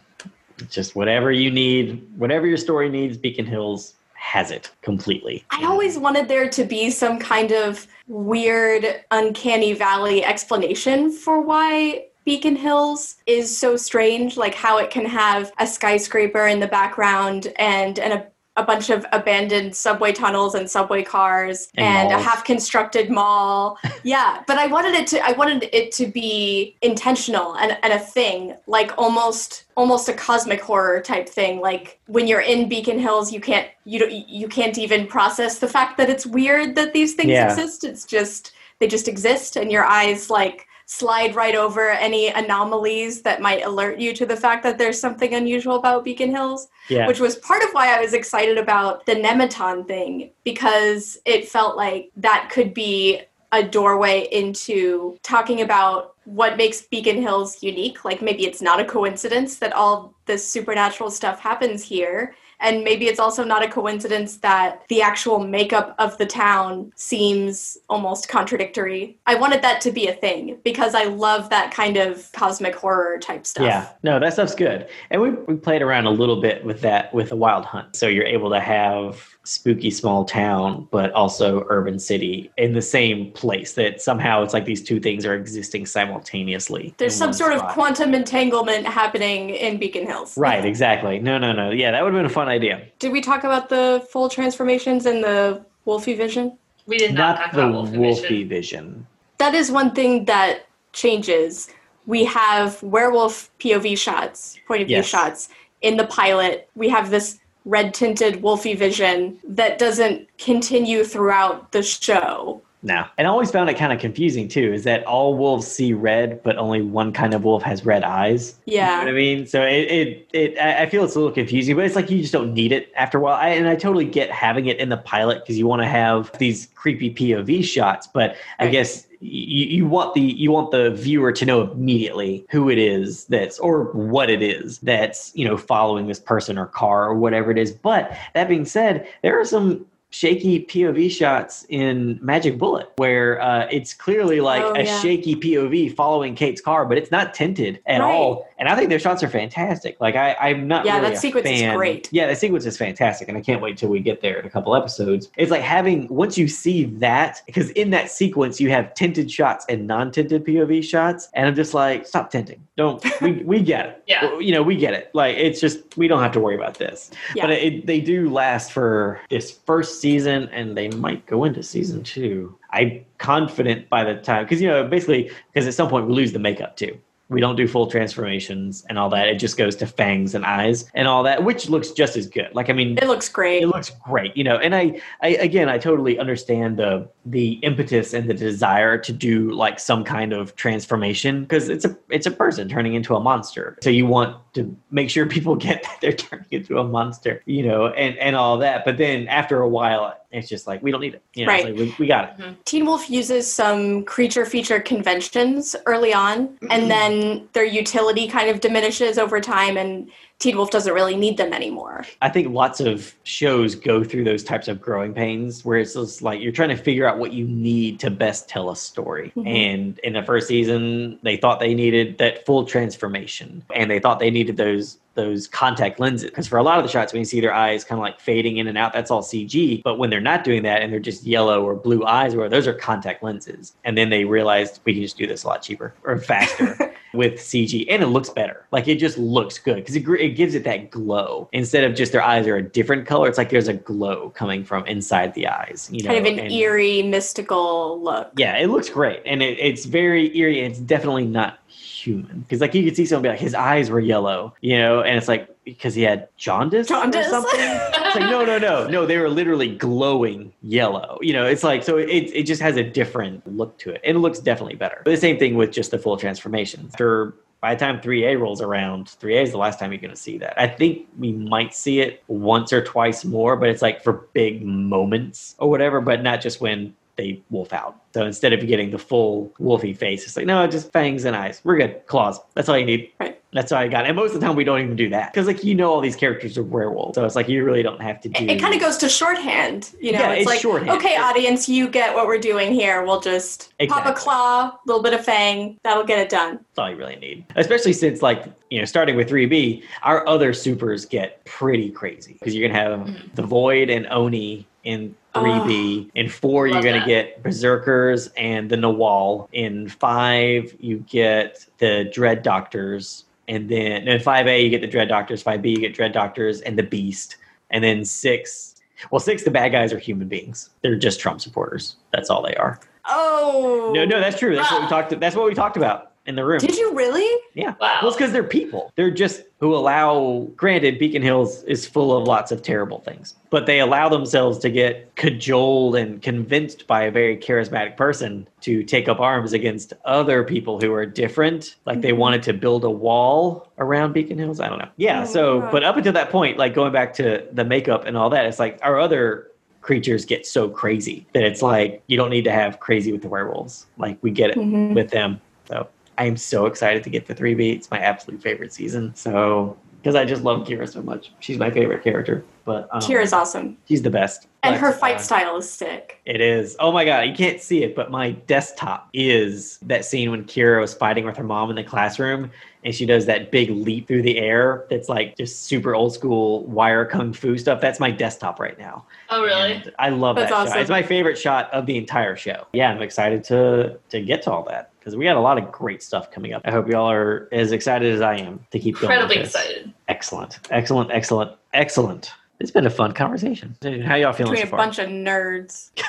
Just whatever you need, whatever your story needs, Beacon Hills has it completely. I always wanted there to be some kind of weird, uncanny valley explanation for why Beacon Hills is so strange, like how it can have a skyscraper in the background and, and a, bunch of abandoned subway tunnels and subway cars And and, a half constructed mall. yeah, but I wanted it to I wanted it to be intentional and, and a thing, like almost almost a cosmic horror type thing. Like when you're in Beacon Hills, you can't you don't you can't even process the fact that it's weird that these things Yeah. exist. It's just they just exist and your eyes like slide right over any anomalies that might alert you to the fact that there's something unusual about Beacon Hills Yeah. which was part of why I was excited about the Nemeton thing because it felt like that could be a doorway into talking about what makes Beacon Hills unique. Like maybe it's not a coincidence that all this supernatural stuff happens here And maybe it's also not a coincidence that the actual makeup of the town seems almost contradictory. I wanted that to be a thing because I love that kind of cosmic horror type stuff. Yeah, no, that stuff's good. And we, we played around a little bit with that with the Wild Hunt. So you're able to have spooky small town, but also urban city in the same place. That somehow it's like these two things are existing simultaneously. There's some one sort of quantum entanglement happening in Beacon Hills. Right, exactly. No, no, no. Yeah, that would have been a fun idea. Did we talk about the full transformations and the Wolfie vision? We did not, Not talk the about Wolfie wolfy Vision. vision. That is one thing that changes. We have werewolf POV shots, point of view Yes. shots. In the pilot, we have this red tinted wolfy vision that doesn't continue throughout the show. No. And I always found it kind of confusing too, is that all wolves see red, but only one kind of wolf has red eyes. You know what I mean? So it, it, it I feel it's a little confusing, but it's like you just don't need it after a while. I, and I totally get having it in the pilot because you want to have these creepy POV shots, but I guess you, you want the you want the viewer to know immediately who it is that's or what it is that's you know following this person or car or whatever it is. But that being said, there are some shaky POV shots in Magic Bullet where uh, it's clearly like Oh, a yeah. shaky POV following Kate's car, but it's not tinted at Right. all. And I think their shots are fantastic. Like I, I'm not Yeah, really that a sequence is great. Yeah, that sequence is fantastic, and I can't wait till we get there in a couple episodes. It's like having once you see that because in that sequence you have tinted shots and non-tinted POV shots, and I'm just like, stop tinting. Don't we? we get it. Yeah. you know we get it. Like it's just we don't have to worry about this. Yeah. But it, they do last for this first season, and they might go into season two. I'm confident by the time because you know basically because at some point we lose the makeup too. We don't do full transformations and all that. It just goes to fangs and eyes and all that, which looks just as good. Like I mean, It looks great. it looks great, you know. And I, I again, I totally understand the the impetus and the desire to do like some kind of transformation because it's a it's a person turning into a monster. So you want to make sure people get that they're turning into a monster, you know, and and all that. But then after a while, it's just like we don't need it. You know, Right. like, we, we got it. Teen Wolf uses some creature feature conventions early on, Mm-hmm. and then their utility kind of diminishes over time, and Teen Wolf doesn't really need them anymore. I think lots of shows go through those types of growing pains where it's just like you're trying to figure out what you need to best tell a story. Mhm. And in the first season, they thought they needed that full transformation and they thought they needed those those contact lenses because for a lot of the shots when you see their eyes kind of like fading in and out that's all cg but when they're not doing that and they're just yellow or blue eyes or those are contact lenses and then they realized we can just do this a lot cheaper or faster with CG, and it looks better. Like it just looks good because it, it gives it that glow instead of just their eyes are a different color. It's like there's a glow coming from inside the eyes. You know, kind of an and- eerie, mystical look. Yeah, it looks great, and it, it's very eerie. And it's definitely not human because like you could see someone be like his eyes were yellow, you know, and it's like because he had jaundice, Jaundice. or something. It's like no, no, no, no. They were literally glowing yellow. You know, it's like so it it just has a different look to it, and it looks definitely better. But the same thing with just the full transformation. After by the time 3A rolls around, 3A is the last time you're going to see that. I think we might see it once or twice more, but it's like for big moments or whatever, but not just when they wolf out. So instead of getting the full wolfy face, it's like, no, just fangs and eyes. We're good. Claws. That's all you need. Right. That's all I got. And most of the time, we don't even do that because, like, you know, all these characters are werewolves, so it's like you really don't have to do. It, it kind of goes to shorthand, you know. Yeah, it's, it's like, shorthand. okay, audience, you get what we're doing here. We'll just pop a claw, a little bit of fang. That'll get it done. That's all you really need. Especially since, like, you know, starting with 3B, our other supers get pretty crazy because you're going to have Mhm. the Void and Oni in 3B. in four, you're going to get Berserkers and the Nawal. In five, you get the Dread Doctors. And then in 5A, you get the Dread Doctors. 5B, you get Dread Doctors and the Beast. And then six, well, six, the bad guys are human beings. They're just Trump supporters. That's all they are. Oh. No, no, that's true. That's what we Ah. talked. That's what we talked about in the room. Did you really? Yeah. Wow. Well, it's because they're people. They're just who allow. Granted, Beacon Hills is full of lots of terrible things, but they allow themselves to get cajoled and convinced by a very charismatic person to take up arms against other people who are different. Like they Mhm. wanted to build a wall around Beacon Hills. I don't know. Yeah. Oh, so, God. but up until that point, like going back to the makeup and all that, it's like our other creatures get so crazy that it's like you don't need to have crazy with the werewolves. Like we get it Mhm. with them. So I am so excited to get to 3B. It's my absolute favorite season. So because I just love Kira so much. She's my favorite character. But um, Kira's awesome. she's the best. And But, her fight uh, style is sick. It is. Oh my god, you can't see it, but my desktop is that scene when Kira was fighting with her mom in the classroom and she does that big leap through the air that's like just super old school wire kung fu stuff. That's my desktop right now. Oh, really? And I love That's that shot. awesome. It's my favorite shot of the entire show. Yeah, I'm excited to to get to all that because we got a lot of great stuff coming up. I hope y'all are as excited as I am to keep going. with Incredibly excited. Excellent, excellent, excellent, excellent. It's been a fun conversation. How y'all feeling Between so a far? bunch of nerds.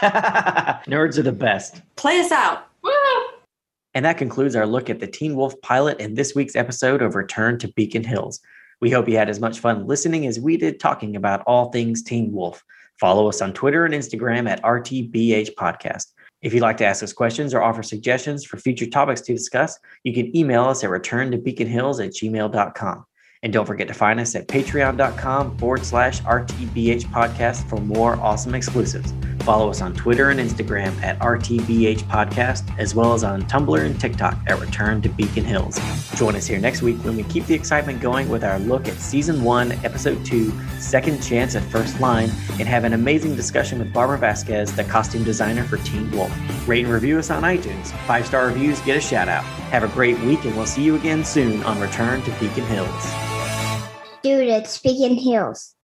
Nerds are the best. Play us out. Woo! And that concludes our look at the Teen Wolf pilot and this week's episode of Return to Beacon Hills. We hope you had as much fun listening as we did talking about all things Teen Wolf. Follow us on Twitter and Instagram at RTBH Podcast. If you'd like to ask us questions or offer suggestions for future topics to discuss, you can email us at returntobeaconhills at gmail.com. And don't forget to find us at patreon.com forward slash RTBH podcast for more awesome exclusives. Follow us on Twitter and Instagram at RTBH Podcast, as well as on Tumblr and TikTok at Return to Beacon Hills. Join us here next week when we keep the excitement going with our look at Season 1, Episode 2, Second Chance at First Line, and have an amazing discussion with Barbara Vasquez, the costume designer for Teen Wolf. Rate and review us on iTunes. Five star reviews get a shout out. Have a great week, and we'll see you again soon on Return to Beacon Hills. Dude, it's Beacon Hills.